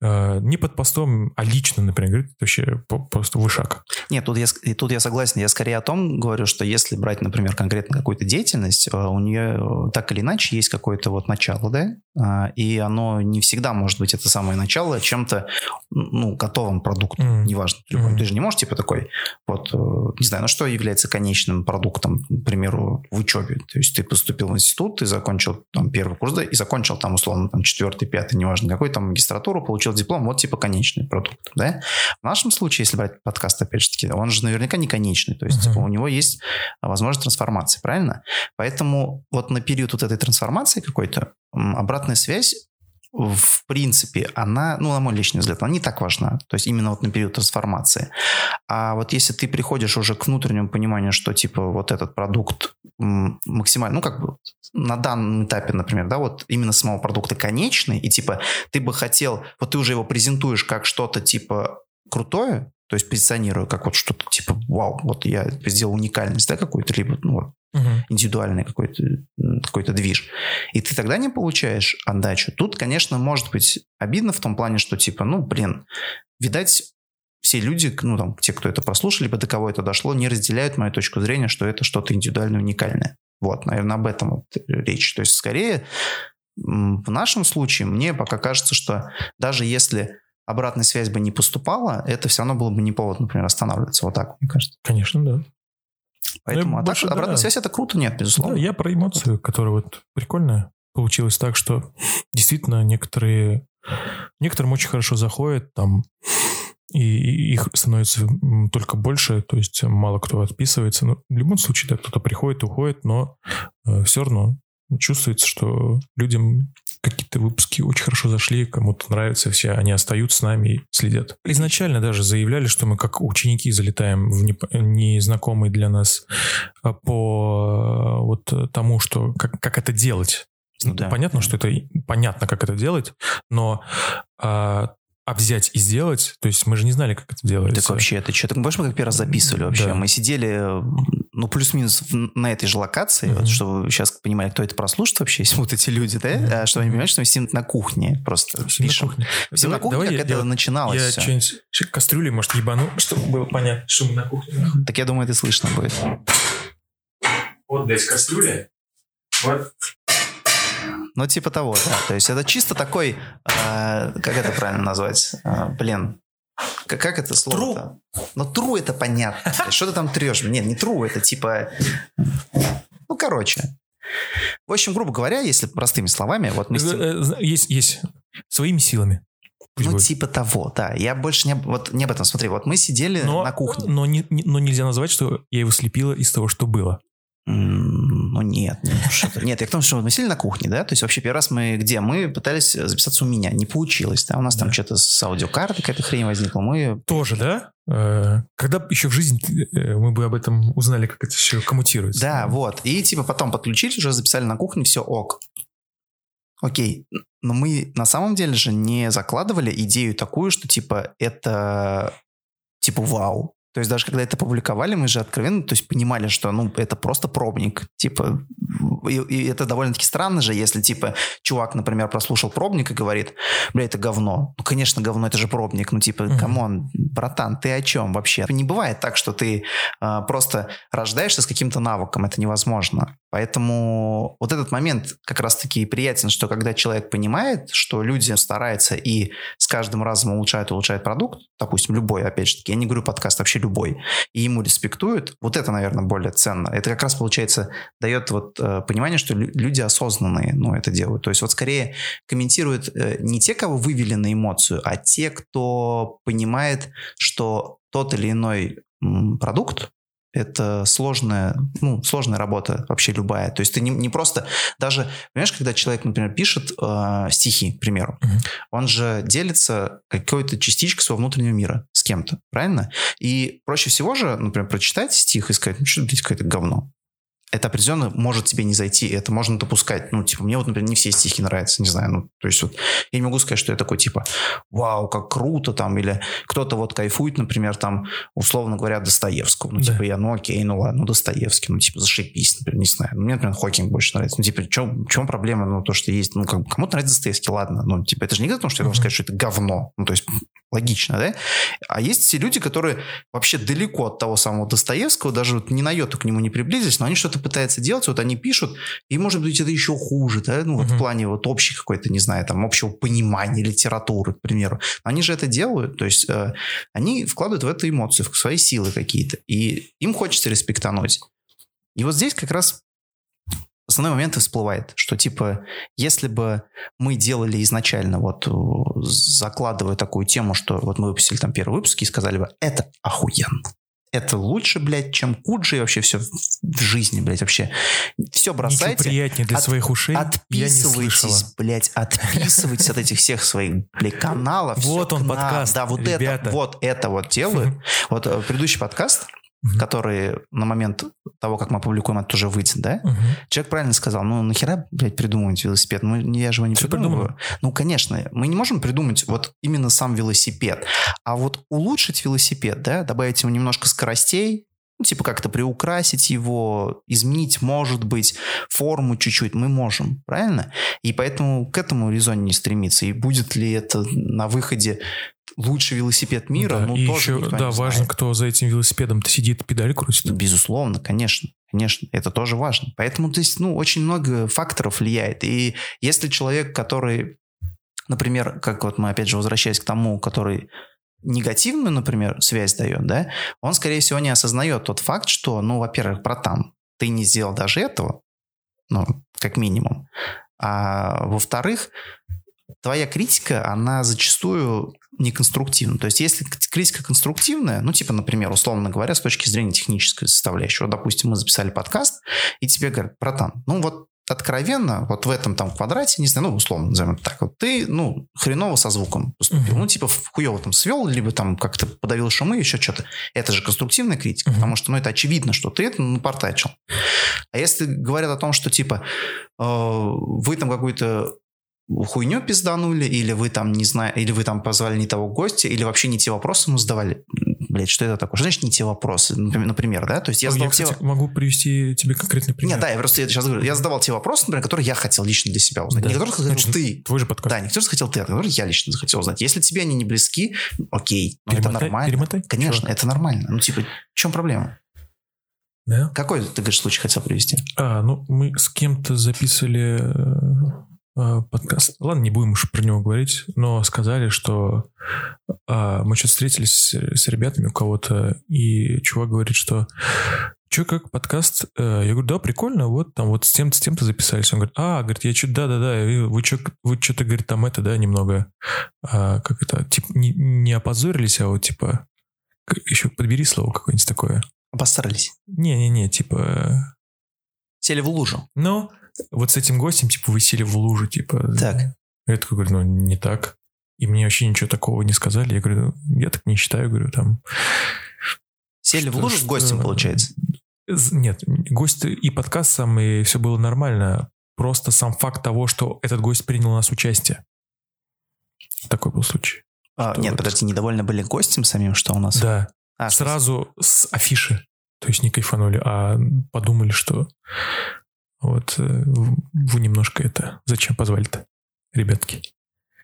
э, не под постом, а лично, например, говорит, вообще просто вышаг. Нет, тут я, тут я согласен. Я скорее о том говорю, что если брать, например, конкретно какую-то деятельность, э, у нее э, так или иначе есть какое-то вот начало, да, а, и оно не всегда может быть это самое начало чем-то, ну, готовым продуктом, mm. неважно. Mm. Ты же не можешь, типа, такой, вот, э, не знаю, ну, что является конечным продуктом, к примеру, в учебе. То есть ты поступил в институт, ты закончил там первый курс, да, и закончил там, условно, там, четвертый, пятый, неважно какой, там, магистратуру, получил диплом, вот, типа, конечный продукт, да. В нашем случае, если брать подкаст, опять же таки, он же наверняка не конечный, то есть, uh-huh. у него есть возможность трансформации, правильно? Поэтому вот на период вот этой трансформации какой-то обратная связь в принципе, она, ну, на мой личный взгляд, она не так важна. То есть именно вот на период трансформации. А вот если ты приходишь уже к внутреннему пониманию, что типа вот этот продукт максимально, ну, как бы на данном этапе, например, да, вот именно самого продукта конечный, и типа ты бы хотел, вот ты уже его презентуешь как что-то типа крутое, то есть позиционирую как вот что-то типа, вау, вот я сделал уникальность, да, какую-то, либо, ну, вот, угу. индивидуальный какой-то какой движ. И ты тогда не получаешь отдачу. Тут, конечно, может быть обидно в том плане, что типа, ну, блин, видать, все люди, ну, там, те, кто это прослушали, либо до кого это дошло, не разделяют мою точку зрения, что это что-то индивидуально уникальное. Вот, наверное, об этом вот речь. То есть, скорее, в нашем случае мне пока кажется, что даже если обратная связь бы не поступала, это все равно было бы не повод, например, останавливаться. Вот так, мне кажется. Конечно, да. Поэтому ну, а больше, так, обратная да. связь это круто, нет, безусловно. Да, я про эмоцию, которая вот прикольная. Получилось так, что действительно некоторые некоторым очень хорошо заходит, там и их становится только больше, то есть мало кто отписывается. Но в любом случае, да, кто-то приходит, уходит, но э, все равно чувствуется, что людям какие-то выпуски очень хорошо зашли, кому-то нравится, все они остаются с нами и следят. Изначально даже заявляли, что мы как ученики залетаем в незнакомый для нас а, по вот тому, что как, как это делать. Ну, да. Понятно, что это понятно, как это делать, но а, а взять и сделать, то есть мы же не знали, как это делается. Так вообще, это что? Так мы, мы как первый раз записывали вообще. Да. Мы сидели, ну, плюс-минус на этой же локации, mm-hmm. вот, чтобы сейчас понимали, кто это прослушает вообще, если вот эти люди, да, mm-hmm. чтобы они понимали, что мы сидим на кухне просто Сидим пишем. На кухне. Сидим давай, на кухне, давай как я, это начиналось Я что-нибудь кастрюли, может, ебану, чтобы было понятно, мы на кухне. Так я думаю, это слышно будет. Вот здесь кастрюля, вот ну, типа того, да. То есть это чисто такой, э, как это правильно назвать? Э, блин, как, как это слово? Тру. Ну, тру это понятно. Что ты там трешь? Нет, не тру, это типа... Ну, короче. В общем, грубо говоря, если простыми словами, вот мы... Э, есть, есть. Своими силами. Пусть ну, будет. типа того, да. Я больше не, вот, не об этом. Смотри, вот мы сидели но, на кухне. Но, не, но нельзя назвать, что я его слепила из того, что было. Ну нет, нет, нет, я к тому, что мы сидели на кухне, да, то есть вообще первый раз мы где? Мы пытались записаться у меня, не получилось, да, у нас да. там что-то с аудиокартой какая-то хрень возникла, мы... Тоже, да? Э, когда еще в жизни э, мы бы об этом узнали, как это все коммутируется. Да, вот, и типа потом подключились, уже записали на кухне, все ок. Окей, но мы на самом деле же не закладывали идею такую, что типа это типа вау, то есть даже когда это публиковали, мы же откровенно, то есть понимали, что ну это просто пробник, типа и, и это довольно-таки странно же, если типа чувак, например, прослушал пробник и говорит, бля, это говно. Ну конечно говно, это же пробник, ну типа, come on, mm-hmm. братан, ты о чем вообще? Не бывает так, что ты а, просто рождаешься с каким-то навыком, это невозможно. Поэтому вот этот момент как раз-таки приятен, что когда человек понимает, что люди стараются и с каждым разом улучшают, улучшают продукт, допустим, любой, опять же таки, я не говорю подкаст, вообще любой, и ему респектуют, вот это, наверное, более ценно. Это как раз, получается, дает вот э, понимание, что люди осознанные, ну, это делают. То есть вот скорее комментируют э, не те, кого вывели на эмоцию, а те, кто понимает, что тот или иной продукт это сложная, ну, сложная работа вообще любая. То есть ты не, не просто... Даже, понимаешь, когда человек, например, пишет э, стихи, к примеру, uh-huh. он же делится какой-то частичкой своего внутреннего мира с кем-то, правильно? И проще всего же, например, прочитать стих и сказать, ну, что, блядь, какое-то говно. Это определенно может тебе не зайти, это можно допускать. Ну, типа, мне вот, например, не все стихи нравятся, не знаю, ну, то есть вот я не могу сказать, что я такой, типа, вау, как круто там, или кто-то вот кайфует, например, там, условно говоря, Достоевского. Ну, Да. типа, я, ну, окей, ну, ладно, ну, Достоевский, ну, типа, зашибись, например, не знаю. Ну, Мне, например, Хокинг больше нравится. Ну, типа, в чем, проблема, ну, то, что есть, ну, как бы, кому-то нравится Достоевский, ладно, ну, типа, это же не том, что я должен сказать, что это говно. Ну, то есть, логично, да? А есть все люди, которые вообще далеко от того самого Достоевского, даже вот ни на йоту к нему не приблизились, но они что-то пытаются делать, вот они пишут, и, может быть, это еще хуже, да, ну, вот в Мгм. плане вот общей какой-то, не знаю, там, общего понимания литературы, к примеру. Они же это делают, то есть э, они вкладывают в это эмоции, в свои силы какие-то, и им хочется респектануть. И вот здесь как раз основной момент и всплывает, что типа, если бы мы делали изначально, вот э, закладывая такую тему, что вот мы выпустили там первый выпуск и сказали бы, это охуенно. Это лучше, блядь, чем Куджи и вообще все в жизни, блядь, вообще. Все Ничего бросайте. приятнее для От- своих ушей. Отписывайтесь, блядь, отписывайтесь от этих всех своих, блядь, каналов. Вот он подкаст, Да, вот это, вот это вот делают. Вот э, предыдущий подкаст, Мгм. который на момент того, как мы опубликуем, это тоже выйдет, да? Мгм. Человек правильно сказал, ну нахера, блядь, придумывать велосипед? Ну, я же его не Всё придумываю. придумано. Ну, конечно, мы не можем придумать вот именно сам велосипед, а вот улучшить велосипед, да, добавить ему немножко скоростей, ну, типа как-то приукрасить его, изменить, может быть, форму чуть-чуть, мы можем, правильно? И поэтому к этому резоне не стремиться. И будет ли это на выходе лучший велосипед мира? Да, ну, и тоже еще, да, важно, кто за этим велосипедом-то сидит, педаль крутит. Безусловно, конечно, конечно, это тоже важно. Поэтому, то есть, ну, очень много факторов влияет. И если человек, который, например, как вот мы опять же возвращаясь к тому, который негативную, например, связь дает, да, он, скорее всего, не осознает тот факт, что, ну, во-первых, братан, ты не сделал даже этого, ну, как минимум. А во-вторых, твоя критика, она зачастую неконструктивна. То есть, если критика конструктивная, ну, типа, например, условно говоря, с точки зрения технической составляющей, вот, допустим, мы записали подкаст, и тебе говорят, братан, ну, вот откровенно, вот в этом там квадрате, не знаю, ну, условно назовем это так, вот ты, ну, хреново со звуком поступил, Мгм. ну, типа, хуево там свел, либо там как-то подавил шумы, еще что-то. Это же конструктивная критика, Мгм. потому что, ну, это очевидно, что ты это напортачил. А если говорят о том, что, типа, э, вы там какую-то хуйню пизданули, или вы там, не знаю, или вы там позвали не того гостя, или вообще не те вопросы ему задавали. Блять, что это такое? Что значит не те вопросы? Например, да? То есть я Я, задал те... кстати, могу привести тебе конкретный пример. Нет, да, я просто я сейчас говорю, я задавал те вопросы, например, которые я хотел лично для себя узнать. Да. Не которые хотел Значит, ты. Твой же подкаст. Да, не которые хотел ты, а которые я лично захотел узнать. Если тебе они не близки, окей, ну, это Перемотай- нормально. перемотай, Конечно, чувак. это нормально. Ну, типа, в чем проблема? Да? Какой, ты говоришь, случай хотел привести? А, ну, мы с кем-то записывали э, подкаст. Ладно, не будем уж про него говорить, но сказали, что а, мы что-то встретились с, с ребятами у кого-то, и чувак говорит, что Че, как подкаст? Э, Я говорю, да, прикольно, вот там вот с тем-то, с тем-то записались. Он говорит, а, говорит, я что, да-да-да, вы что, вы что-то, говорит, там это, да, немного, а, как это, типа, не, не опозорились, а вот, типа, еще подбери слово какое-нибудь такое. Обосрались. Не-не-не, типа, Сели в лужу. ну, вот с этим гостем, типа, вы сели в лужу, типа. Так. Я такой говорю, ну, не так. И мне вообще ничего такого не сказали. Я говорю, «Ну, я так не считаю, говорю, там. Сели в Что- лужу с гостем, что- получается. Нет, гость и подкаст сам, и все было нормально. Просто сам факт того, что этот гость принял у нас участие. Такой был случай. А, Что нет, вот? подожди, недовольны были гостем самим, что у нас? Да, А, что- сразу с афиши. То есть не кайфанули, а подумали, что вот э, вы немножко это... Зачем позвали-то, ребятки?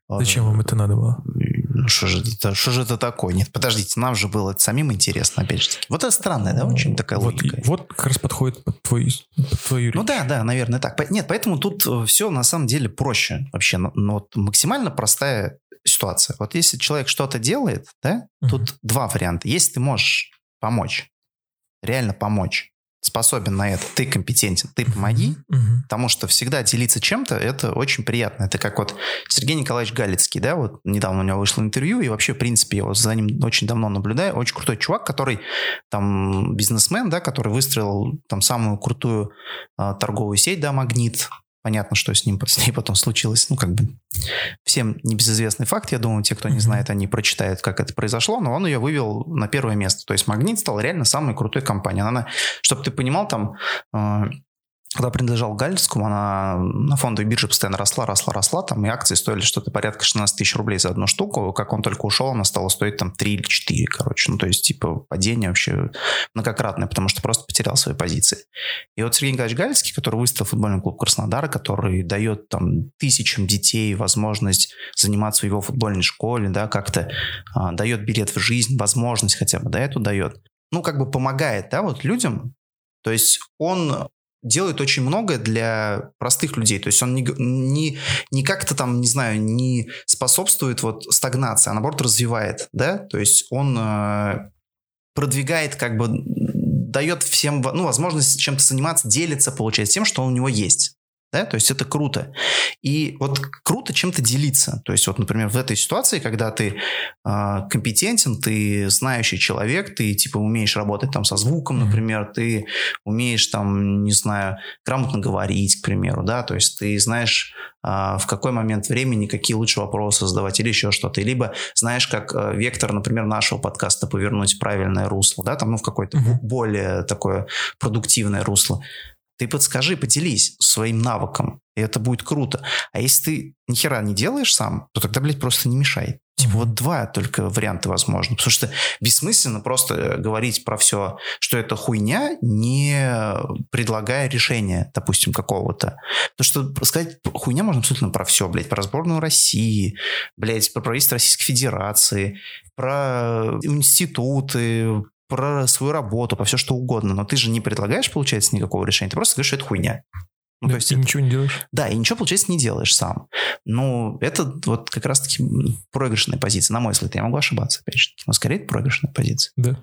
Зачем вам это надо было? Ну, что же это, что же это такое? Нет, подождите, нам же было это самим интересно, опять же. Вот это странная, да, очень такая вот, логика. и- вот как раз подходит под, твой, под твою Ну речь. да, да, наверное, так. Нет, поэтому тут все на самом деле проще вообще. Но, вот максимально простая ситуация. Вот если человек что-то делает, да, Мгм. тут два варианта. Если ты можешь помочь, реально помочь, способен на это, ты компетентен, ты помоги, Мгм. Потому что всегда делиться чем-то, это очень приятно. Это как вот Сергей Николаевич Галицкий, да, вот недавно у него вышло интервью, и вообще, в принципе, я вот за ним очень давно наблюдаю. Очень крутой чувак, который там бизнесмен, да, который выстроил там самую крутую а, торговую сеть, да, Магнит, Понятно, что с ним с ней потом случилось. Ну, как бы всем небезызвестный факт. Я думаю, те, кто не знает, они прочитают, как это произошло. Но он ее вывел на первое место. То есть «Магнит» стал реально самой крутой компанией. Она, чтобы ты понимал, там э, когда принадлежал Гальскому, она на фондовой бирже постоянно росла, росла, росла, там и акции стоили что-то порядка 16 тысяч рублей за одну штуку. Как он только ушел, она стала стоить там 3 или 4, короче. Ну, то есть, типа, падение вообще многократное, потому что просто потерял свои позиции. И вот Сергей Николаевич Гальский, который выставил футбольный клуб Краснодара, который дает там тысячам детей возможность заниматься в его футбольной школе, да, как-то а, дает билет в жизнь, возможность хотя бы, да, эту дает. Ну, как бы помогает, да, вот людям, то есть он делает очень многое для простых людей. То есть он не, не, не как-то там, не знаю, не способствует вот стагнации, а наоборот развивает, да? То есть он э, продвигает как бы дает всем ну, возможность чем-то заниматься, делиться, получается, тем, что у него есть. Да? То есть это круто. И вот круто чем-то делиться. То есть вот, например, в этой ситуации, когда ты э, компетентен, ты знающий человек, ты типа умеешь работать там со звуком, например, ты умеешь там, не знаю, грамотно говорить, к примеру, да, то есть ты знаешь э, в какой момент времени какие лучше вопросы задавать или еще что-то, либо знаешь, как э, вектор, например, нашего подкаста повернуть в правильное русло, да, там, ну, в какое-то mm-hmm. более такое продуктивное русло. Ты подскажи, поделись своим навыком, и это будет круто. А если ты ни хера не делаешь сам, то тогда, блядь, просто не мешай. Типа вот два только варианта возможно. Потому что бессмысленно просто говорить про все, что это хуйня, не предлагая решения, допустим, какого-то. Потому что сказать хуйня можно абсолютно про все, блядь, про сборную России, блядь, про правительство Российской Федерации, про институты, про свою работу, по все что угодно, но ты же не предлагаешь, получается, никакого решения, ты просто говоришь, что это хуйня. Ну, да, то есть и это... ничего не делаешь. Да, и ничего, получается, не делаешь сам. Ну, это вот как раз-таки проигрышная позиция, на мой взгляд. Я могу ошибаться, опять же. Но скорее это проигрышная позиция. Да.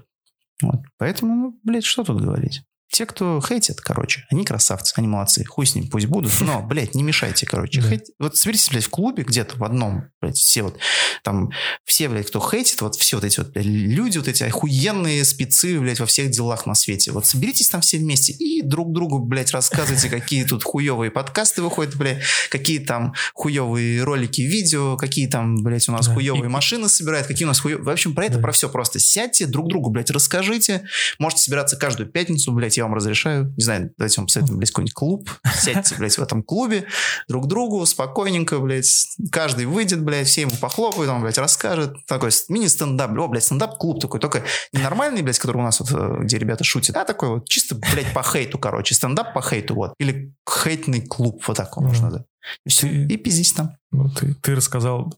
Вот. Поэтому, ну, блядь, что тут говорить? Те, кто хейтит, короче, они красавцы, они молодцы. Хуй с ним пусть будут, но, блядь, не мешайте, короче. Да. Хейт... Вот соберитесь, блядь, в клубе где-то в одном, блядь, все вот, там, все, блядь, кто хейтит, вот все вот эти вот блядь, люди, вот эти охуенные спецы, блядь, во всех делах на свете. Вот соберитесь там все вместе и друг другу, блядь, рассказывайте, какие тут хуевые подкасты выходят, блядь, какие там хуевые ролики, видео, какие там, блядь, у нас да. хуевые машины собирают, какие у нас хуевые... В общем, про это, да. про все просто сядьте, друг другу, блядь, расскажите. Можете собираться каждую пятницу, блядь, я вам разрешаю. Не знаю, давайте вам посоветуем, блядь, какой-нибудь клуб. Сядьте, блядь, в этом клубе друг другу спокойненько, блядь. Каждый выйдет, блядь, все ему похлопают, он, блядь, расскажет. Такой мини-стендап. О, блядь, стендап-клуб такой. Только не нормальный, блядь, который у нас вот, э, где ребята шутят, а такой вот чисто, блядь, по хейту, короче. Стендап по хейту, вот. Или хейтный клуб, вот так можно назвать. И все, и пиздись там. Ну, ты, ты рассказал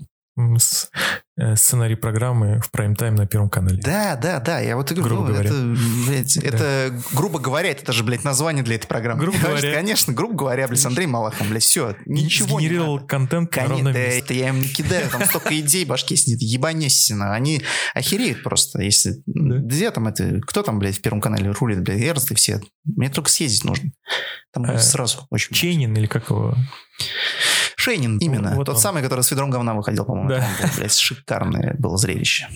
сценарий программы в прайм-тайм на Первом канале. Да, да, да. Я вот и говорю, грубо ну, говоря. это, блядь, да. это, грубо говоря, это даже, блядь, название для этой программы. Грубо говоря. Конечно, грубо говоря, блядь, с Андреем Малахом, блядь, все. Ничего Генерировал контент Конечно, да, это я им не кидаю, там столько идей башки сидит, ебанесина. Они охереют просто, если... Да. Где там это... Кто там, блядь, в Первом канале рулит, блядь, Эрст и все. Мне только съездить нужно. Там а, сразу очень... Чейнин или как его? Шейнин, именно. Вот Тот он. самый, который с ведром говна выходил, по-моему. Да. Там, блядь, шикарное было зрелище.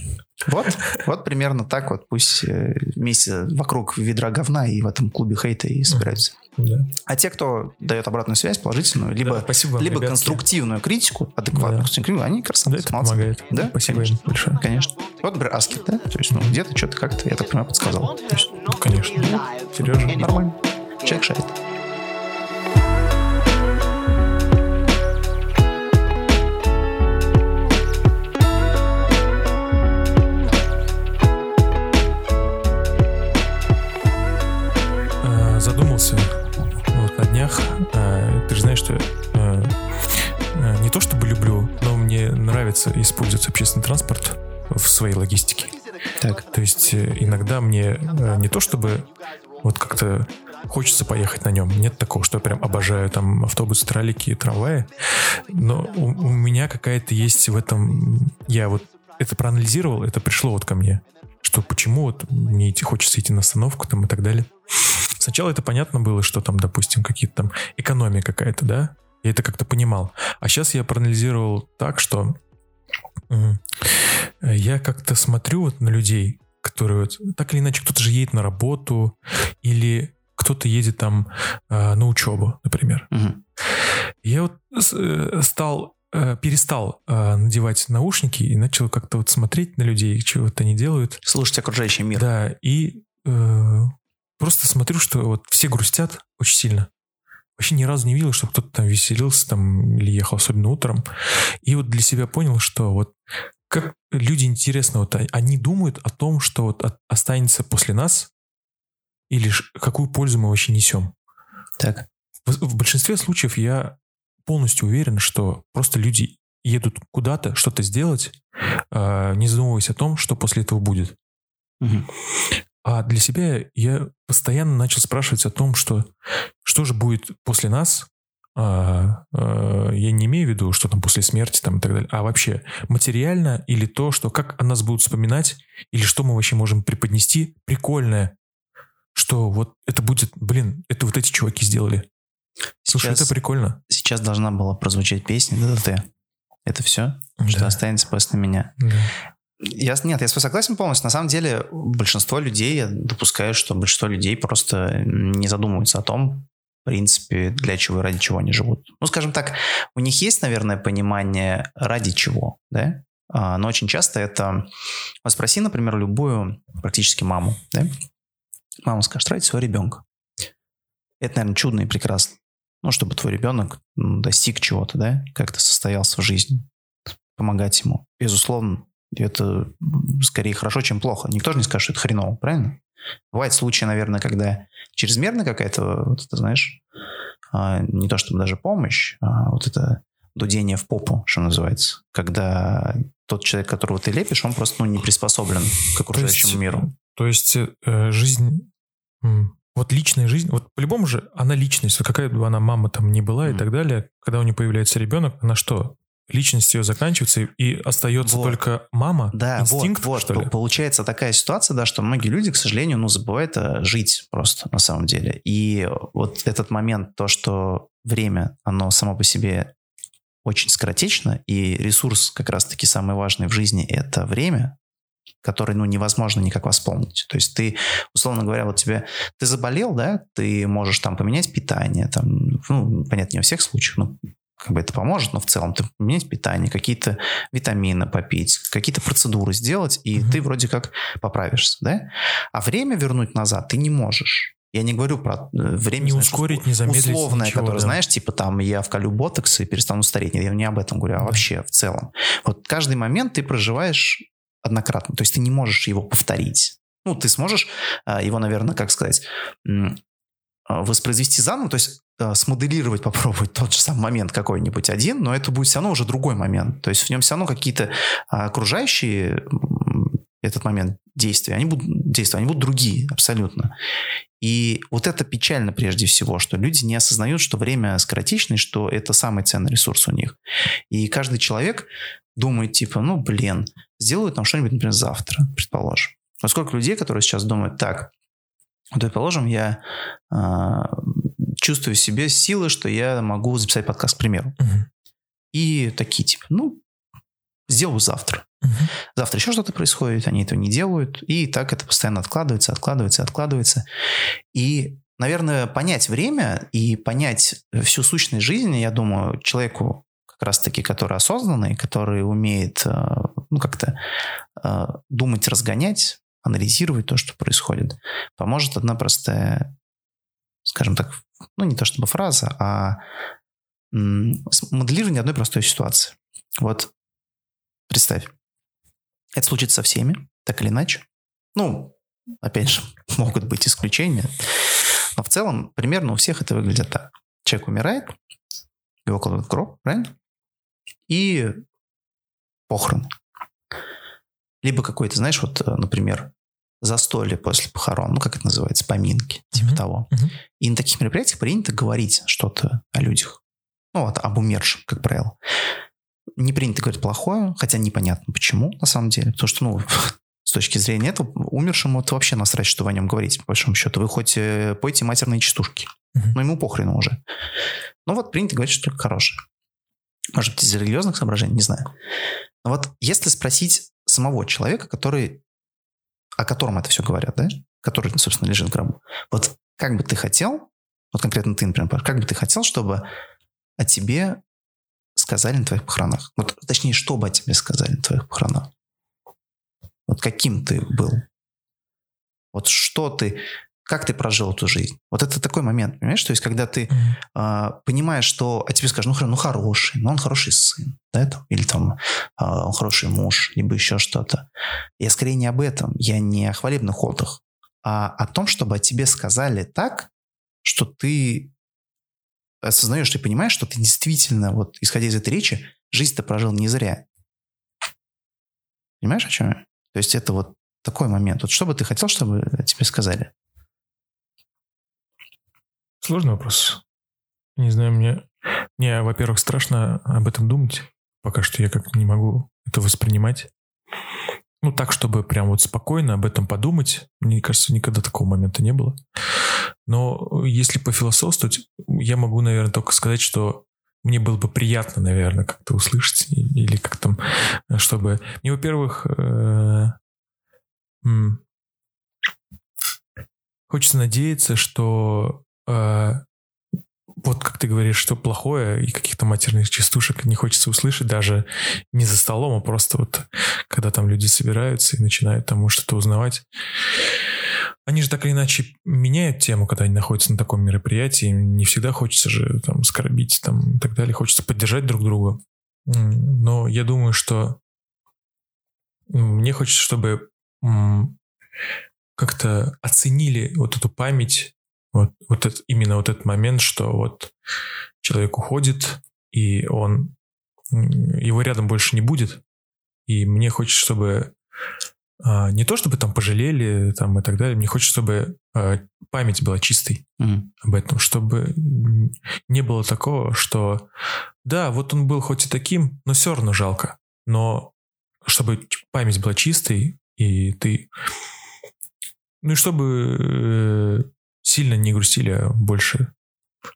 Вот, вот примерно так вот пусть э, вместе вокруг ведра говна и в этом клубе хейта и собираются. Да. А те, кто дает обратную связь, положительную, либо, да, спасибо вам, либо конструктивную критику, адекватную да. критику, они красавцы. Да, это молодцы. помогает. Да, спасибо конечно. большое. Конечно. Вот, например, Аскет, да? То есть, ну, где-то что-то как-то, я так понимаю, подсказал. То есть, ну, конечно. Ну, Сережа. Нормально. Человек шарит. Задумался вот на днях. Э, ты же знаешь, что э, э, не то чтобы люблю, но мне нравится использовать общественный транспорт в своей логистике. Так. То есть иногда мне не то чтобы вот как-то хочется поехать на нем. Нет такого, что я прям обожаю там автобусы, троллики, трамваи. Но у, у меня какая-то есть в этом... Я вот это проанализировал, это пришло вот ко мне. Что почему вот мне идти, хочется идти на остановку там и так далее. Сначала это понятно было, что там, допустим, какие-то там экономия какая-то, да? Я это как-то понимал. А сейчас я проанализировал так, что я как-то смотрю вот на людей, которые вот, так или иначе кто-то же едет на работу или кто-то едет там э, на учебу, например. Угу. Я вот э, стал, э, перестал э, надевать наушники и начал как-то вот смотреть на людей, вот они делают. Слушать окружающий мир. Да, и э, просто смотрю, что вот все грустят очень сильно. Вообще ни разу не видел, что кто-то там веселился там или ехал, особенно утром. И вот для себя понял, что вот как люди интересно, вот они думают о том, что вот от- останется после нас, или какую пользу мы вообще несем. Так. В, в большинстве случаев я полностью уверен, что просто люди едут куда-то что-то сделать, а, не задумываясь о том, что после этого будет. Мгм. А для себя я постоянно начал спрашивать о том, что что же будет после нас. А, а, я не имею в виду, что там после смерти там и так далее, а вообще материально или то, что как о нас будут вспоминать, или что мы вообще можем преподнести прикольное, что вот это будет, блин, это вот эти чуваки сделали. Слушай, Сейчас- это прикольно. Сейчас должна была прозвучать песня ДДТ. Это все, что Да. останется после меня. Да. Я, нет, я с тобой согласен полностью. На самом деле, большинство людей, я допускаю, что большинство людей просто не задумываются о том, в принципе, для чего и ради чего они живут. Ну, скажем так, у них есть, наверное, понимание ради чего, да? А, Но очень часто это... Вот спроси, например, любую практически маму, да? Мама скажет, ради своего ребенка. Это, наверное, чудно и прекрасно. Ну, чтобы твой ребенок достиг чего-то, да? Как-то состоялся в жизни. Помогать ему. Безусловно, это скорее хорошо, чем плохо. Никто же не скажет, что это хреново, правильно? Бывают случаи, наверное, когда чрезмерно какая-то, вот это, знаешь, а, не то чтобы даже помощь, а вот это дудение в попу, что называется. Когда тот человек, которого ты лепишь, он просто ну, не приспособлен к окружающему есть, миру. То есть э, жизнь, вот личная жизнь, вот по-любому же она личность, какая бы она мама там ни была и Мгм. так далее, когда у нее появляется ребенок, она что? Личность ее заканчивается и, остается Вот. только мама, Да, инстинкт, вот, вот. что ли? Получается такая ситуация, да, что многие люди, к сожалению, ну, забывают э, жить просто на самом деле. И вот этот момент, то, что время, оно само по себе очень скоротечно, и ресурс как раз-таки самый важный в жизни – это время, который, ну, невозможно никак восполнить. То есть ты, условно говоря, вот тебе, ты заболел, да, ты можешь там поменять питание, там, ну, понятно, не во всех случаях, но как бы это поможет, но в целом ты поменять питание, какие-то витамины попить, какие-то процедуры сделать, и Мгм. ты вроде как поправишься, да? А время вернуть назад ты не можешь. Я не говорю про э, время... Не знаешь, ускорить, не замедлить, Условное, ничего, которое, да. знаешь, типа там я вколю ботокс и перестану стареть. Нет, Я не об этом говорю, а Да. вообще в целом. Вот каждый момент ты проживаешь однократно. То есть ты не можешь его повторить. Ну, ты сможешь а, его, наверное, как сказать, воспроизвести заново, то есть а, смоделировать, попробовать тот же самый момент какой-нибудь один, но это будет все равно уже другой момент. То есть в нем все равно какие-то а, окружающие этот момент действия, они будут действия, они будут другие абсолютно. И вот это печально прежде всего, что люди не осознают, что время скоротечно, что это самый ценный ресурс у них. И каждый человек думает типа, ну, блин, сделаю там что-нибудь, например, завтра, предположим. Вот сколько людей, которые сейчас думают, так, вот, предположим, я а, чувствую в себе силы, что я могу записать подкаст, к примеру. Мгм. И такие типа, ну, сделаю завтра. Мгм. Завтра еще что-то происходит, они этого не делают. И так это постоянно откладывается, откладывается, откладывается. И, наверное, понять время и понять всю сущность жизни, я думаю, человеку как раз-таки, который осознанный, который умеет э, ну, как-то э, думать, разгонять, анализировать то, что происходит, поможет одна простая, скажем так, ну не то чтобы фраза, а моделирование одной простой ситуации. Вот представь, это случится со всеми, так или иначе. Ну, опять же, могут быть исключения. Но в целом, примерно у всех это выглядит так. Человек умирает, его кладут в гроб, правильно? И похороны. Либо какой-то, знаешь, вот, э, например, застолье после похорон, ну, как это называется, поминки, типа Мгм. того. Мгм. И на таких мероприятиях принято говорить что-то о людях. Ну, вот, об умершем, как правило. Не принято говорить плохое, хотя непонятно почему, на самом деле. Потому что, ну, с точки зрения этого, умершему это вообще насрать, что вы о нем говорите, по большому счету. Вы хоть э, пойте матерные частушки. Мгм. Но ему похрену уже. Ну вот принято говорить, что только хорошее. Может быть, из религиозных соображений, не знаю. Но вот если спросить самого человека, который, о котором это все говорят, да, который, собственно, лежит в гробу, вот как бы ты хотел, вот конкретно ты, например, как бы ты хотел, чтобы о тебе сказали на твоих похоронах? Вот, точнее, что бы о тебе сказали на твоих похоронах? Вот каким ты был? Вот что ты, как ты прожил эту жизнь? Вот это такой момент, понимаешь? То есть, когда ты э, понимаешь, что о тебе скажут, ну, ну хороший, ну он хороший сын, да, там, или там э, он хороший муж, либо еще что-то. Я скорее не об этом, я не о хвалебных отдых, а о том, чтобы о тебе сказали так, что ты осознаешь, ты понимаешь, что ты действительно, вот исходя из этой речи, жизнь ты прожил не зря. Понимаешь, о чем я? То есть это вот такой момент. Вот что бы ты хотел, чтобы тебе сказали? Сложный вопрос. Не знаю, мне, мне, во-первых, страшно об этом думать. Пока что я как не могу это воспринимать. Ну, так, чтобы прям вот спокойно об этом подумать. Мне кажется, никогда такого момента не было. Но если пофилософствовать, я могу, наверное, только сказать, что мне было бы приятно, наверное, как-то услышать или как там, чтобы... Мне, во-первых, э, хочется надеяться, что вот как ты говоришь, что плохое и каких-то матерных частушек не хочется услышать даже не за столом, а просто вот когда там люди собираются и начинают там что-то узнавать. Они же так или иначе меняют тему, когда они находятся на таком мероприятии. Не всегда хочется же там скорбить там, и так далее. Хочется поддержать друг друга. Но я думаю, что мне хочется, чтобы как-то оценили вот эту память, вот, вот это, именно вот этот момент, что вот человек уходит, и он его рядом больше не будет. И мне хочется, чтобы а, не то чтобы там пожалели там и так далее, мне хочется, чтобы а, память была чистой mm. об этом, чтобы не было такого, что да, вот он был хоть и таким, но все равно жалко. Но чтобы память была чистой, и ты... Ну и чтобы э, сильно не грустили, а больше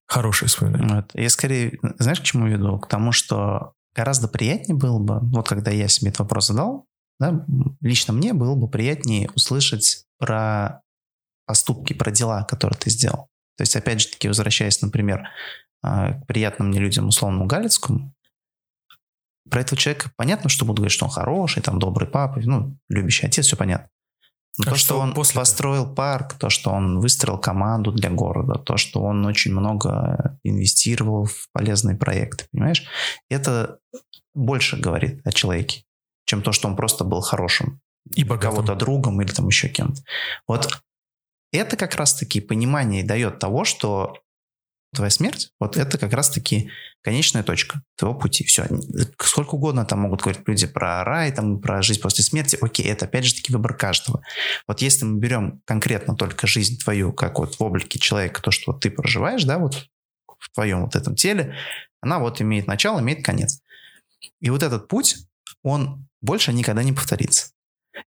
хорошие вспоминания. Вот. Я скорее, знаешь, к чему веду? К тому, что гораздо приятнее было бы, вот когда я себе этот вопрос задал, да, лично мне было бы приятнее услышать про поступки, про дела, которые ты сделал. То есть, опять же таки, возвращаясь, например, а, к приятным мне людям, условному Галицкому, про этого человека понятно, что будут говорить, что он хороший, там, добрый папа, ну, любящий отец, все понятно. Но а то, что, что он после построил парк, то, что он выстроил команду для города, то, что он очень много инвестировал в полезные проекты, понимаешь? Это больше говорит о человеке чем то, что он просто был хорошим. И кого-то другом или там еще кем-то. Вот это как раз-таки понимание дает того, что твоя смерть, вот это как раз-таки конечная точка твоего пути. Все. Сколько угодно там могут говорить люди про рай, там, про жизнь после смерти. Окей, это опять же таки выбор каждого. Вот если мы берем конкретно только жизнь твою, как вот в облике человека, то, что вот ты проживаешь, да, вот в твоем вот этом теле, она вот имеет начало, имеет конец. И вот этот путь, он больше никогда не повторится.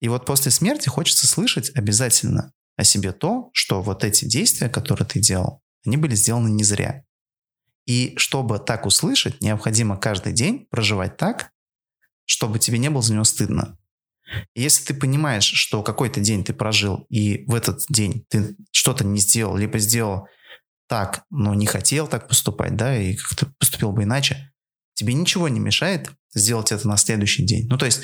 И вот после смерти хочется слышать обязательно о себе то, что вот эти действия, которые ты делал, они были сделаны не зря. И чтобы так услышать, необходимо каждый день проживать так, чтобы тебе не было за него стыдно. И если ты понимаешь, что какой-то день ты прожил, и в этот день ты что-то не сделал, либо сделал так, но не хотел так поступать, да, и как-то поступил бы иначе, тебе ничего не мешает сделать это на следующий день. Ну, то есть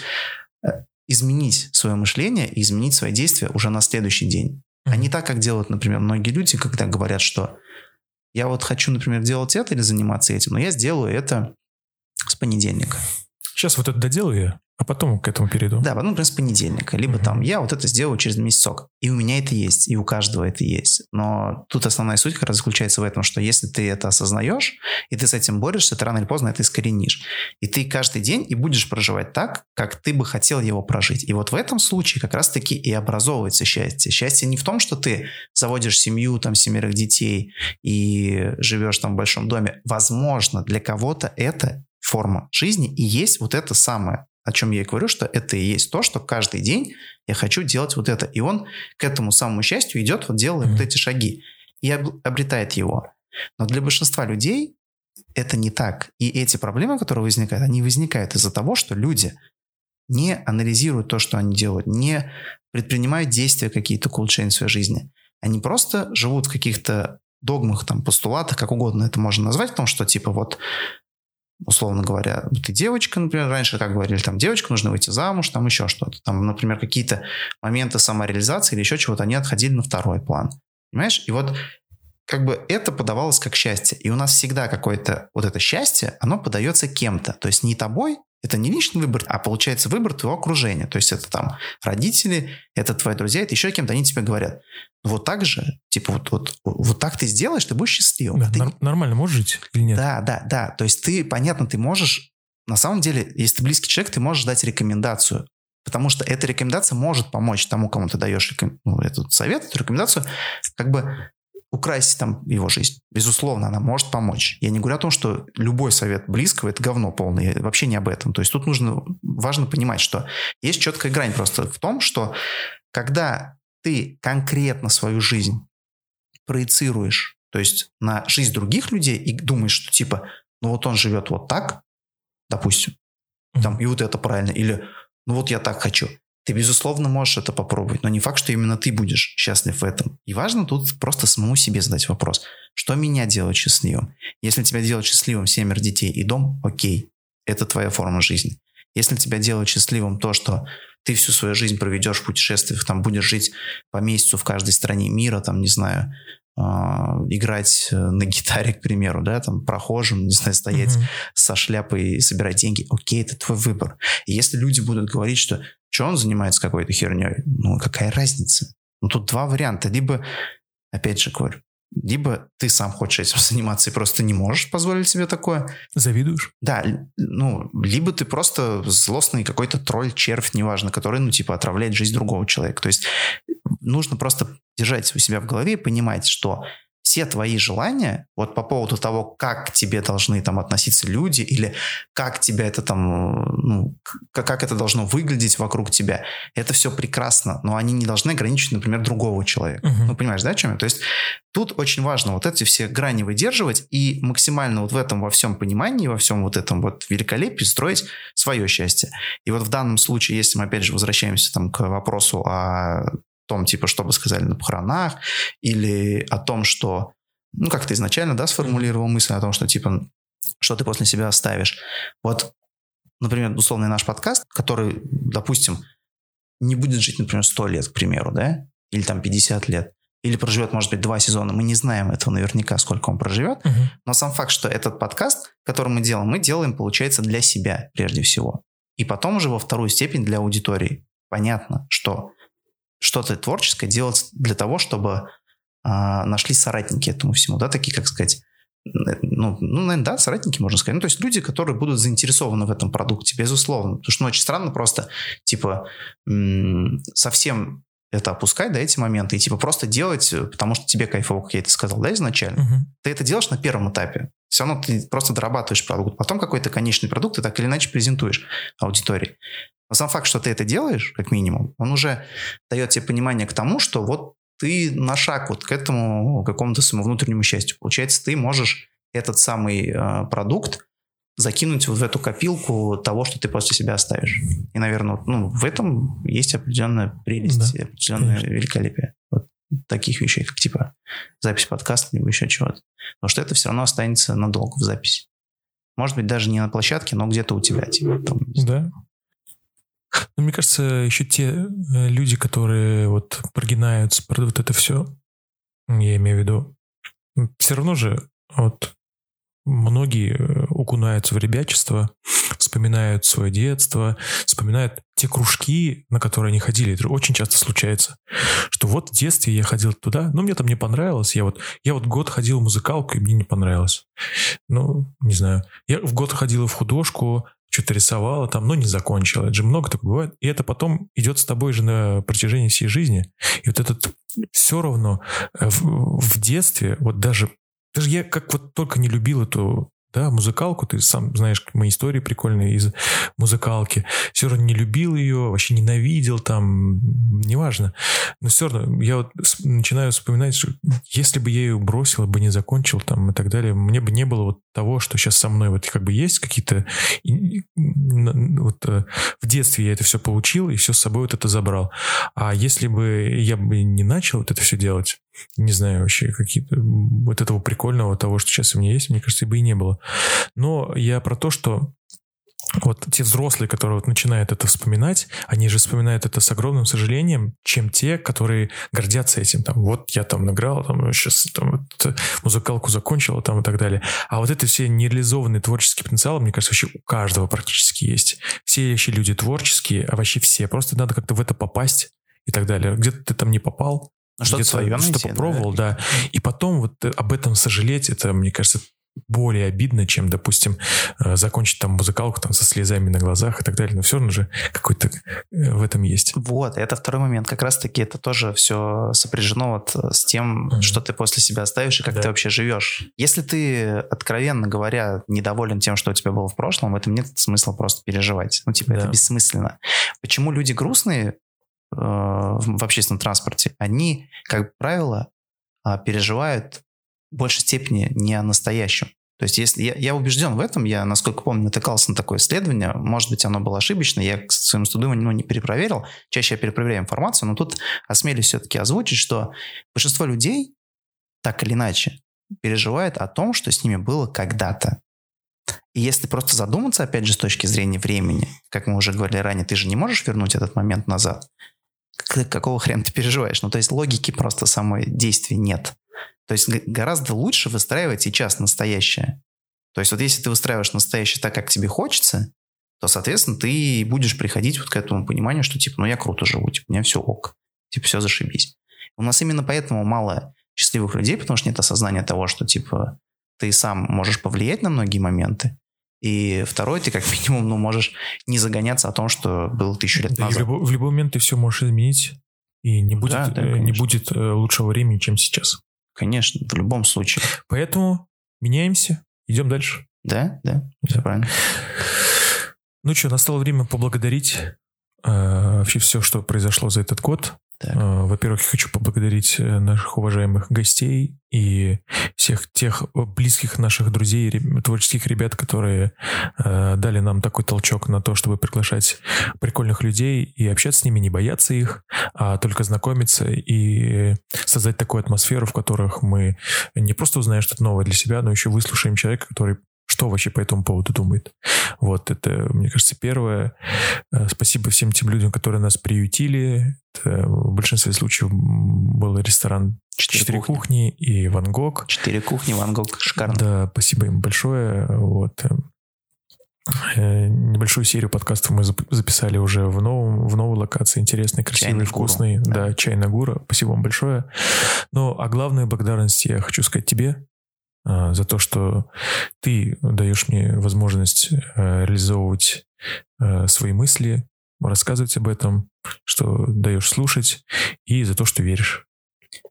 э, изменить свое мышление и изменить свои действия уже на следующий день. А не так, как делают, например, многие люди, когда говорят, что я вот хочу, например, делать это или заниматься этим, но я сделаю это с понедельника. Сейчас вот это доделаю я, а потом к этому перейду. Да, ну, например, с понедельника. Либо mm-hmm. там я вот это сделаю через месяцок. И у меня это есть, и у каждого это есть. Но тут основная суть как раз заключается в этом, что если ты это осознаешь, и ты с этим борешься, ты рано или поздно это искоренишь. И ты каждый день и будешь проживать так, как ты бы хотел его прожить. И вот в этом случае как раз-таки и образовывается счастье. Счастье не в том, что ты заводишь семью, там, семерых детей и живешь там в большом доме. Возможно, для кого-то это форма жизни и есть вот это самое о чем я и говорю, что это и есть то, что каждый день я хочу делать вот это. И он к этому самому счастью идет, вот делая mm-hmm. вот эти шаги и обретает его. Но для большинства людей это не так. И эти проблемы, которые возникают, они возникают из-за того, что люди не анализируют то, что они делают, не предпринимают действия какие-то к улучшению своей жизни. Они просто живут в каких-то догмах, там, постулатах, как угодно это можно назвать, в том, что типа вот условно говоря, ты девочка, например, раньше, как говорили, там, девочка, нужно выйти замуж, там еще что-то. Там, например, какие-то моменты самореализации или еще чего-то, они отходили на второй план. Понимаешь? И вот как бы это подавалось как счастье. И у нас всегда какое-то вот это счастье, оно подается кем-то. То есть не тобой, это не личный выбор, а получается выбор твоего окружения. То есть это там родители, это твои друзья, это еще кем-то, они тебе говорят, вот так же, типа вот, вот, вот так ты сделаешь, ты будешь счастливым. Да, ты... нормально можешь жить или нет? Да, да, да. То есть ты, понятно, ты можешь, на самом деле, если ты близкий человек, ты можешь дать рекомендацию. Потому что эта рекомендация может помочь тому, кому ты даешь реком... ну, этот совет, эту рекомендацию, как бы украсить там его жизнь. Безусловно, она может помочь. Я не говорю о том, что любой совет близкого – это говно полное. Я вообще не об этом. То есть тут нужно, важно понимать, что есть четкая грань просто в том, что когда ты конкретно свою жизнь проецируешь, то есть на жизнь других людей и думаешь, что типа, ну вот он живет вот так, допустим, там, и вот это правильно, или ну вот я так хочу. Ты, безусловно, можешь это попробовать, но не факт, что именно ты будешь счастлив в этом. И важно тут просто самому себе задать вопрос, что меня делает счастливым? Если тебя делает счастливым семеро детей и дом, окей, это твоя форма жизни. Если тебя делает счастливым то, что ты всю свою жизнь проведешь в путешествиях, там будешь жить по месяцу в каждой стране мира, там, не знаю, э, играть на гитаре, к примеру, да, там, прохожим, не знаю, стоять Мгм. со шляпой и собирать деньги, окей, это твой выбор. И если люди будут говорить, что что он занимается какой-то херней, ну, какая разница? Ну, тут два варианта. Либо, опять же говорю, либо ты сам хочешь этим заниматься и просто не можешь позволить себе такое, Завидуешь? да, ну, либо ты просто злостный какой-то тролль, червь, неважно, который, ну, типа, отравляет жизнь другого человека. То есть нужно просто держать у себя в голове и понимать, что все твои желания, вот по поводу того, как к тебе должны там относиться люди, или как тебя это там, ну, как это должно выглядеть вокруг тебя, это все прекрасно, но они не должны ограничивать, например, другого человека. Мгм. Ну, понимаешь, да, о чем я? То есть тут очень важно вот эти все грани выдерживать и максимально вот в этом во всем понимании, во всем вот этом вот великолепии строить свое счастье. И вот в данном случае, если мы опять же возвращаемся там к вопросу о том, типа, что бы сказали на похоронах, или о том, что, ну, как ты изначально, да, сформулировал мысль о том, что, типа, что ты после себя оставишь. Вот, например, условный наш подкаст, который, допустим, не будет жить, например, 100 лет, к примеру, да, или там 50 лет, или проживет, может быть, два сезона, мы не знаем этого наверняка, сколько он проживет, Мгм. но сам факт, что этот подкаст, который мы делаем, мы делаем, получается, для себя прежде всего. И потом уже во вторую степень для аудитории. Понятно, что что-то творческое делать для того, чтобы а, нашли соратники этому всему, да, такие, как сказать, н- ну, ну, наверное, да, соратники, можно сказать. Ну, то есть люди, которые будут заинтересованы в этом продукте, безусловно. Потому что, ну, очень странно просто, типа, м, совсем это опускать, да, эти моменты, и, типа, просто делать, э, потому что тебе кайфово, как я это сказал, да, изначально Мгм. ты это делаешь на первом этапе. Все равно ты просто дорабатываешь продукт. Потом какой-то конечный продукт ты так или иначе презентуешь аудитории. Но сам факт, что ты это делаешь, как минимум, он уже дает тебе понимание к тому, что вот ты на шаг вот к этому какому-то своему внутреннему счастью. Получается, ты можешь этот самый э, продукт закинуть вот в эту копилку того, что ты после себя оставишь. И, наверное, ну, в этом есть определенная прелесть, Да, определенное конечно. великолепие. Вот таких вещей, как типа запись подкаста, либо еще чего-то. Потому что это все равно останется надолго в записи. Может быть, даже не на площадке, но где-то у тебя. Типа, там. Да. Но мне кажется, еще те э, люди, которые вот прогинаются под вот это все, я имею в виду, все равно же вот многие э, окунаются в ребячество, вспоминают свое детство, вспоминают те кружки, на которые они ходили. Это очень часто случается, что вот в детстве я ходил туда, но мне там не понравилось. Я вот, я вот год ходил в музыкалку, и мне не понравилось. Ну, не знаю. Я в год ходила в художку, что-то рисовала там, но не закончила. Это же много такого бывает. И это потом идет с тобой же на протяжении всей жизни. И вот этот все равно э, в, в детстве, вот даже, даже я как вот только не любил эту да, музыкалку, ты сам знаешь мои истории прикольные из музыкалки. Все равно не любил ее, вообще ненавидел там, неважно. Но все равно я вот начинаю вспоминать, что если бы я ее бросил, бы не закончил там и так далее, мне бы не было вот того, что сейчас со мной вот как бы есть какие-то... Вот э, в детстве я это все получил и все с собой вот это забрал. А если бы я бы не начал вот это все делать, не знаю, вообще какие-то вот этого прикольного, того, что сейчас у меня есть, мне кажется, бы и не было. Но я про то, что вот те взрослые, которые вот начинают это вспоминать, они же вспоминают это с огромным сожалением, чем те, которые гордятся этим. Там, вот я там награл, там сейчас там, вот, музыкалку закончил там и так далее. А вот это все нереализованные творческие потенциалы, мне кажется, вообще у каждого практически есть. Все вообще люди творческие, а вообще все. Просто надо как-то в это попасть и так далее. Где-то ты там не попал, что-то свое что попробовал, да? да. И потом вот об этом сожалеть, это, мне кажется, более обидно, чем, допустим, э, закончить там музыкалку там со слезами на глазах и так далее. Но все равно же какой-то э, в этом есть. Вот, это второй момент. Как раз-таки это тоже все сопряжено вот э, с тем, mm-hmm. что ты после себя оставишь и как да. ты вообще живешь. Если ты, откровенно говоря, недоволен тем, что у тебя было в прошлом, в этом нет смысла просто переживать. Ну, типа, да. это бессмысленно. Почему люди грустные э, в общественном транспорте? Они, как правило, а, переживают в большей степени не о настоящем. То есть если я, я убежден в этом, я, насколько помню, натыкался на такое исследование, может быть, оно было ошибочно, я к своему студу ну, не перепроверил, чаще я перепроверяю информацию, но тут осмелюсь все-таки озвучить, что большинство людей так или иначе переживает о том, что с ними было когда-то. И если просто задуматься, опять же, с точки зрения времени, как мы уже говорили ранее, ты же не можешь вернуть этот момент назад. Какого хрена ты переживаешь? Ну, то есть логики просто самой действия нет. То есть гораздо лучше выстраивать сейчас настоящее. То есть вот если ты выстраиваешь настоящее так, как тебе хочется, то, соответственно, ты будешь приходить вот к этому пониманию, что типа, ну я круто живу, типа, у меня все ок, типа, все зашибись. У нас именно поэтому мало счастливых людей, потому что нет осознания того, что, типа, ты сам можешь повлиять на многие моменты, и второй, ты как минимум, ну, можешь не загоняться о том, что было тысячу лет да, назад. В любой, в любой момент ты все можешь изменить, и не будет, да, да, не будет э, лучшего времени, чем сейчас. Конечно, в любом случае. Поэтому меняемся, идем дальше. Да, да, все да. правильно. Ну что, настало время поблагодарить э, вообще все, что произошло за этот год. Э, во-первых, хочу поблагодарить э, наших уважаемых гостей и всех тех близких наших друзей, творческих ребят, которые э, дали нам такой толчок на то, чтобы приглашать прикольных людей и общаться с ними, не бояться их, а только знакомиться и создать такую атмосферу, в которых мы не просто узнаем что-то новое для себя, но еще выслушаем человека, который что вообще по этому поводу думает. Вот это, мне кажется, первое. Э, спасибо всем тем людям, которые нас приютили. Это в большинстве случаев был ресторан Четыре, Четыре кухни. кухни и Ван Гог. Четыре кухни, Ван Гог, шикарно. Да, спасибо им большое. Вот. Э, небольшую серию подкастов мы записали уже в, новом, в новой локации, интересной, красивой, чайный вкусной. Гуру, да. да, чайная гура. Спасибо вам большое. Ну, а главную благодарность я хочу сказать тебе, за то, что ты даешь мне возможность э, реализовывать э, свои мысли, рассказывать об этом, что даешь слушать, и за то, что веришь.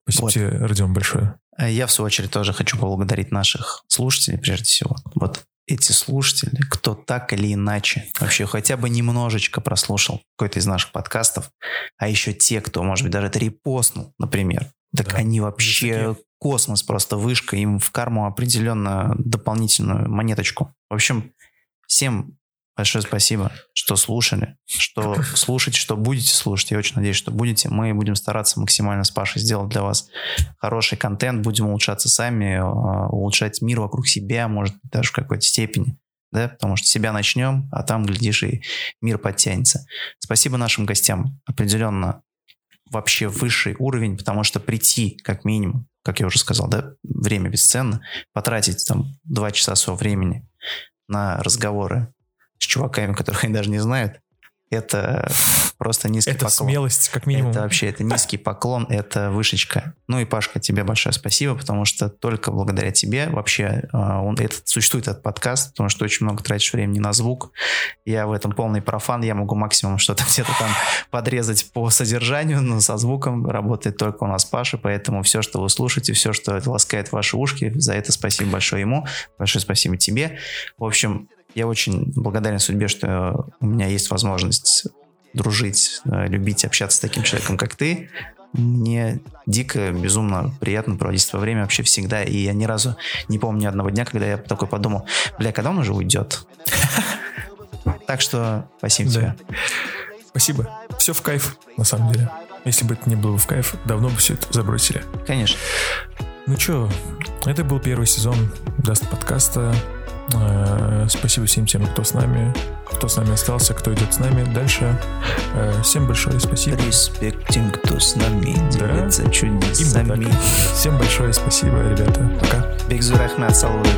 Спасибо вот. тебе, Родион, большое. Я, в свою очередь, тоже хочу поблагодарить наших слушателей, прежде всего. Вот эти слушатели, кто так или иначе вообще хотя бы немножечко прослушал какой-то из наших подкастов, а еще те, кто, может быть, даже это репостнул, например, так да. они вообще космос просто вышка, им в карму определенно дополнительную монеточку. В общем, всем большое спасибо, что слушали, что слушать, что будете слушать. Я очень надеюсь, что будете. Мы будем стараться максимально с Пашей сделать для вас хороший контент, будем улучшаться сами, а, улучшать мир вокруг себя, может даже в какой-то степени. Да, потому что себя начнем, а там, глядишь, и мир подтянется. Спасибо нашим гостям. Определенно вообще высший уровень, потому что прийти, как минимум, как я уже сказал, да, время бесценно, потратить там два часа своего времени на разговоры с чуваками, которых они даже не знают, это просто низкий это поклон. смелость, как минимум. Это вообще, это низкий поклон, это вышечка. Ну и, Пашка, тебе большое спасибо, потому что только благодаря тебе вообще а, он, этот, существует этот подкаст, потому что очень много тратишь времени на звук. Я в этом полный профан, я могу максимум что-то где-то там подрезать по содержанию, но со звуком работает только у нас Паша, поэтому все, что вы слушаете, все, что ласкает ваши ушки, за это спасибо большое ему, большое спасибо тебе. В общем, я очень благодарен судьбе, что у меня есть возможность дружить, э, любить, общаться с таким человеком, как ты. Мне дико, безумно приятно проводить свое время вообще всегда. И я ни разу не помню ни одного дня, когда я такой подумал, бля, когда он уже уйдет? Так что спасибо тебе. Спасибо. Все в кайф, на самом деле. Если бы это не было в кайф, давно бы все это забросили. Конечно. Ну что, это был первый сезон Dast подкаста. Э, Спасибо всем тем, кто с нами, кто с нами остался, кто идет с нами дальше. Э, Всем большое спасибо. Респект тем, кто с нами Да. делится Именно чудесами. Всем большое спасибо, ребята. Пока. Бекзу рахмат, салут,